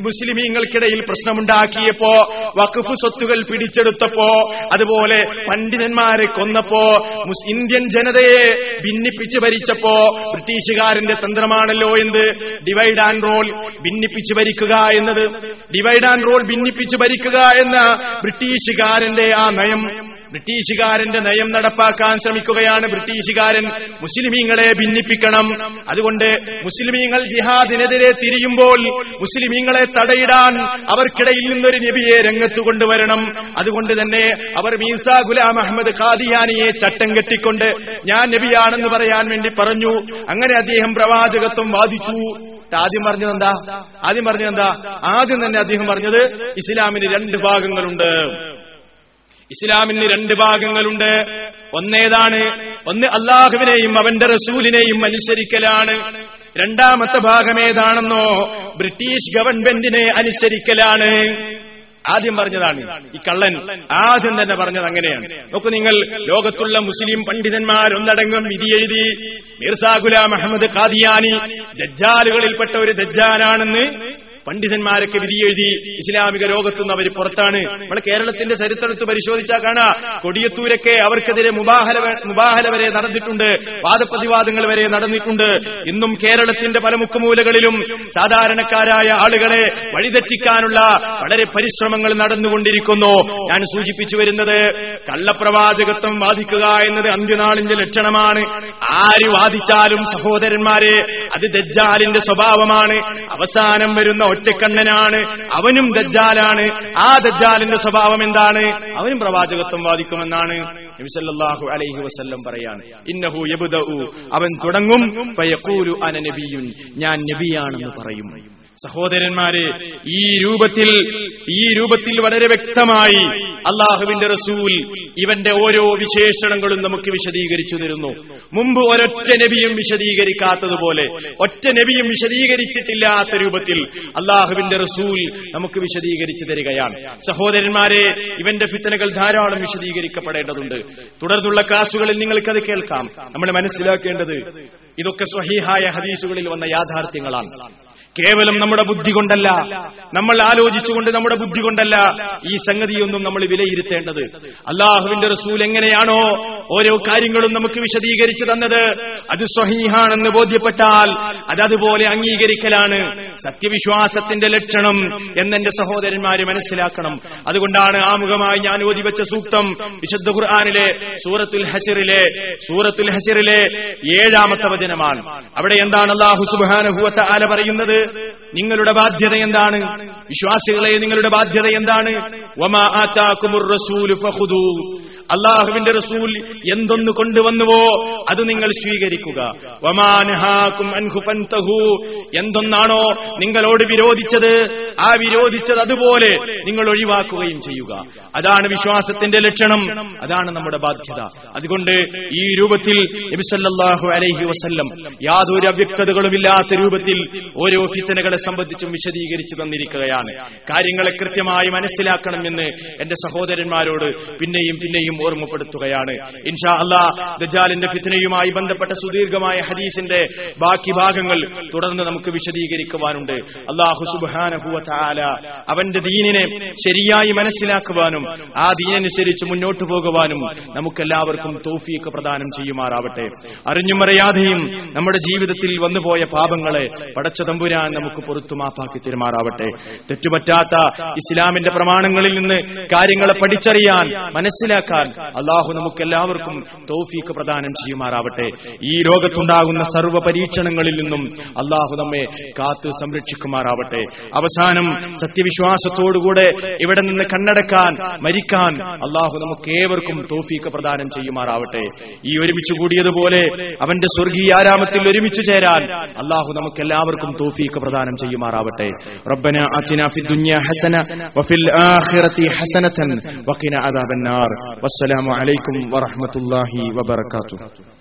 മുസ്ലിമീങ്ങൾക്കിടയിൽ പ്രശ്നമുണ്ടാക്കിയപ്പോ വഖഫ് സ്വത്തുകൾ പിടിച്ചെടുത്തപ്പോ അതുപോലെ പണ്ഡിതന്മാരെ കൊന്നപ്പോ ഇന്ത്യൻ ജനതയെ ഭിന്നിപ്പിച്ച് ഭരിച്ചപ്പോ ബ്രിട്ടീഷുകാരന്റെ തന്ത്രമാണല്ലോ എന്ത്? ഡിവൈഡ് ആൻഡ് റോൾ ഭിന്നിപ്പിച്ച് ഭരിക്കുക എന്നത്. ഡിവൈഡ് ആൻഡ് റോൾ ഭിന്നിപ്പിച്ച് ഭരിക്കുക എന്ന ബ്രിട്ടീഷുകാരന്റെ ആ നയം ബ്രിട്ടീഷുകാരന്റെ നയം നടപ്പാക്കാൻ ശ്രമിക്കുകയാണ് ബ്രിട്ടീഷുകാരൻ. മുസ്ലിമീങ്ങളെ ഭിന്നിപ്പിക്കണം. അതുകൊണ്ട് മുസ്ലിമീങ്ങൾ ജിഹാദിനെതിരെ തിരിയുമ്പോൾ മുസ്ലിമീങ്ങളെ തടയിടാൻ അവർക്കിടയിൽ നിന്നൊരു നബിയെ രംഗത്ത് കൊണ്ടുവരണം. അതുകൊണ്ട് തന്നെ അവർ മീസ ഗുലാം അഹമ്മദ് ഖാദിയാനിയെ ചട്ടം കെട്ടിക്കൊണ്ട് ഞാൻ നബിയാണെന്ന് പറയാൻ വേണ്ടി പറഞ്ഞു. അങ്ങനെ അദ്ദേഹം പ്രവാചകത്വം വാദിച്ചു. ആദ്യം പറഞ്ഞത് എന്താ? ആദ്യം പറഞ്ഞത് എന്താ? ആദ്യം തന്നെ അദ്ദേഹം പറഞ്ഞത് ഇസ്ലാമിന് രണ്ട് ഭാഗങ്ങളുണ്ട്. ഇസ്ലാമിന് രണ്ട് ഭാഗങ്ങളുണ്ട്. ഒന്നേതാണ് ഒന്ന് അള്ളാഹുവിനെയും അവന്റെ റസൂലിനെയും അനുസരിക്കലാണ്. രണ്ടാമത്തെ ഭാഗം ഏതാണെന്നോ ബ്രിട്ടീഷ് ഗവൺമെന്റിനെ അനുസരിക്കലാണ്. ആദ്യം പറഞ്ഞതാണ് ഈ കള്ളൻ ആദ്യം തന്നെ പറഞ്ഞത് അങ്ങനെയാണ്. നോക്കൂ നിങ്ങൾ ലോകത്തുള്ള മുസ്ലിം പണ്ഡിതന്മാരൊന്നടങ്കം വിധി എഴുതി മിർസാ ഗുലാം അഹമ്മദ് ഖാദിയാനി ദജ്ജാലുകളിൽപ്പെട്ട ഒരു ദജ്ജാലാണെന്ന് പണ്ഡിതന്മാരൊക്കെ എഴുതി ഇസ്ലാമിക രോഗത്തുനിന്ന് അവർ പുറത്താണ്. നമ്മുടെ കേരളത്തിന്റെ ചരിത്രത്ത് പരിശോധിച്ചാൽ കാണാ. കൊടിയത്തൂരൊക്കെ അവർക്കെതിരെ മുബാഹല മുബാഹല വരെ നടന്നിട്ടുണ്ട്. വാദപ്രതിവാദങ്ങൾ വരെ നടന്നിട്ടുണ്ട്. ഇന്നും കേരളത്തിന്റെ പല മുക്കുമൂലകളിലും സാധാരണക്കാരായ ആളുകളെ വഴിതെറ്റിക്കാനുള്ള വളരെ പരിശ്രമങ്ങൾ നടന്നുകൊണ്ടിരിക്കുന്നു. ഞാൻ സൂചിപ്പിച്ചു വരുന്നത് കള്ളപ്രവാചകത്വം വാദിക്കുക എന്നത് അന്ത്യനാളിന്റെ ലക്ഷണമാണ്. ആര് വാദിച്ചാലും സഹോദരന്മാരെ അത് ദജ്ജാലിന്റെ സ്വഭാവമാണ്. അവസാനം വരുന്ന ഒറ്റക്കണ്ണനാണ്. അവനും ദജ്ജാലാണ്. ആ ദജ്ജാലിന്റെ സ്വഭാവം എന്താണ്? അവനും പ്രവാചകത്വം വാദിക്കുമെന്നാണ് നബിസല്ലാഹു അലൈഹി വസ്ല്ലം പറയാണ്. ഇന്നഹു യബ്ദഉ. അവൻ തുടങ്ങും അന നബിയുൻ. ഞാൻ നബിയാണെന്ന് പറയും. സഹോദരന്മാരെ ഈ രൂപത്തിൽ ഈ രൂപത്തിൽ വളരെ വ്യക്തമായി അള്ളാഹുവിന്റെ റസൂൽ ഇവന്റെ ഓരോ വിശേഷണങ്ങളും നമുക്ക് വിശദീകരിച്ചു തരുന്നു. മുമ്പ് ഒരൊറ്റ നബിയും വിശദീകരിക്കാത്തതുപോലെ ഒറ്റ നബിയും വിശദീകരിച്ചിട്ടില്ലാത്ത രൂപത്തിൽ അള്ളാഹുവിന്റെ റസൂൽ നമുക്ക് വിശദീകരിച്ചു തരികയാണ്. സഹോദരന്മാരെ ഇവന്റെ ഫിത്തനകൾ ധാരാളം വിശദീകരിക്കപ്പെടേണ്ടതുണ്ട്. തുടർന്നുള്ള ക്ലാസുകളിൽ നിങ്ങൾക്കത് കേൾക്കാം. നമ്മൾ മനസ്സിലാക്കേണ്ടത് ഇതൊക്കെ സ്വഹീഹായ ഹദീസുകളിൽ വന്ന യാഥാർത്ഥ്യങ്ങളാണ്. കേവലം നമ്മുടെ ബുദ്ധി കൊണ്ടല്ല. നമ്മൾ ആലോചിച്ചുകൊണ്ട് നമ്മുടെ ബുദ്ധി കൊണ്ടല്ല ഈ സംഗതിയൊന്നും നമ്മൾ വിലയിരുത്തേണ്ടത്. അള്ളാഹുവിന്റെ റസൂൽ എങ്ങനെയാണോ ഓരോ കാര്യങ്ങളും നമുക്ക് വിശദീകരിച്ചു തന്നത്. അത് സ്വഹീഹാണെന്ന് ബോധ്യപ്പെട്ടാൽ അതതുപോലെ അംഗീകരിക്കലാണ്. സത്യവിശ്വാസത്തിന്റെ ലക്ഷണം എന്നെന്റെ സഹോദരന്മാര് മനസ്സിലാക്കണം. അതുകൊണ്ടാണ് ആമുഖമായി ഞാൻ ഓതിവെച്ച സൂക്തം വിശുദ്ധ ഖുർആാനിലെ സൂറത്തുൽ ഹസിറിലെ സൂറത്തുൽ ഹസിറിലെ ഏഴാമത്തെ വചനമാണ്. അവിടെ എന്താണ് അള്ളാഹു ആല പറയുന്നത്? നിങ്ങളുടെ ബാധ്യത എന്താണ്? വിശ്വാസികളെ നിങ്ങളുടെ ബാധ്യത എന്താണ്? അള്ളാഹുവിന്റെ റസൂൽ എന്തൊന്ന് കൊണ്ടുവന്നുവോ അത് നിങ്ങൾ സ്വീകരിക്കുക. എന്തൊന്നാണോ നിങ്ങളോട് വിരോധിച്ചത് ആ വിരോധിച്ചത് അതുപോലെ നിങ്ങൾ ഒഴിവാക്കുകയും ചെയ്യുക. അതാണ് വിശ്വാസത്തിന്റെ ലക്ഷണം അതാണ് നമ്മുടെ ബാധ്യത. അതുകൊണ്ട് ഈ രൂപത്തിൽ നബിസല്ലാഹു അലൈഹി വസല്ലം യാതൊരു അവ്യക്തതകളുമില്ലാത്ത രൂപത്തിൽ ഓരോ ഫിത്തനകളെ സംബന്ധിച്ചും വിശദീകരിച്ചു തന്നിരിക്കുകയാണ്. കാര്യങ്ങളെ കൃത്യമായി മനസ്സിലാക്കണമെന്ന് എന്റെ സഹോദരന്മാരോട് പിന്നെയും പിന്നെയും ഓർമ്മപ്പെടുത്തുകയാണ്. ഇൻഷാ അല്ലാ ദജാലിന്റെ ഫിത്നയുമായി ബന്ധപ്പെട്ട സുദീർഘമായ ഹദീസിന്റെ ബാക്കി ഭാഗങ്ങൾ തുടർന്ന് നമുക്ക് വിശദീകരിക്കുവാനുണ്ട്. അള്ളാഹു സുബാനഹുവ അവന്റെ ദീനിനെ ശരിയായി മനസ്സിലാക്കുവാനും ആ ദീനനുസരിച്ച് മുന്നോട്ടു പോകുവാനും നമുക്കെല്ലാവർക്കും തോഫീക്ക് പ്രദാനം ചെയ്യുമാറാവട്ടെ. അറിഞ്ഞും അറിയാതെയും നമ്മുടെ ജീവിതത്തിൽ വന്നുപോയ പാപങ്ങളെ പടച്ച തമ്പുരാൻ നമുക്ക് പുറത്തു മാപ്പാക്കി തിരുമാറാവട്ടെ. തെറ്റുപറ്റാത്ത ഇസ്ലാമിന്റെ പ്രമാണങ്ങളിൽ നിന്ന് കാര്യങ്ങളെ പഠിച്ചറിയാൻ മനസ്സിലാക്കാൻ അള്ളാഹു നമുക്കെല്ലാവർക്കും തൗഫീക്ക് പ്രദാനം ചെയ്യുമാറാവട്ടെ. ഈ ലോകത്തുണ്ടാകുന്ന സർവ പരീക്ഷണങ്ങളിൽ നിന്നും അള്ളാഹു നമ്മെ കാത്തു സംരക്ഷിക്കുമാറാവട്ടെ. അവസാനം സത്യവിശ്വാസത്തോടുകൂടെ ഇവിടെ നിന്ന് കണ്ണടക്കാൻ മരിക്കാൻ അള്ളാഹു നമുക്ക് ഏവർക്കും തോഫീക്ക് പ്രദാനം ചെയ്യുമാറാവട്ടെ. ഈ ഒരുമിച്ച് കൂടിയതുപോലെ അവന്റെ സ്വർഗീയ ആരാമത്തിൽ ഒരുമിച്ച് ചേരാൻ അള്ളാഹു നമുക്ക് എല്ലാവർക്കും തോഫീക്ക് പ്രദാനം ചെയ്യുമാറാവട്ടെ. റബ്ബന അച്ഛന ഹസന വഫിൽ ആഖിറതി ഹസനതൻ വഖിന അദാബന്നാർ. വസ്സലാമു അലൈക്കും വറഹ്മത്തുള്ളാഹി വബറകാതുഹു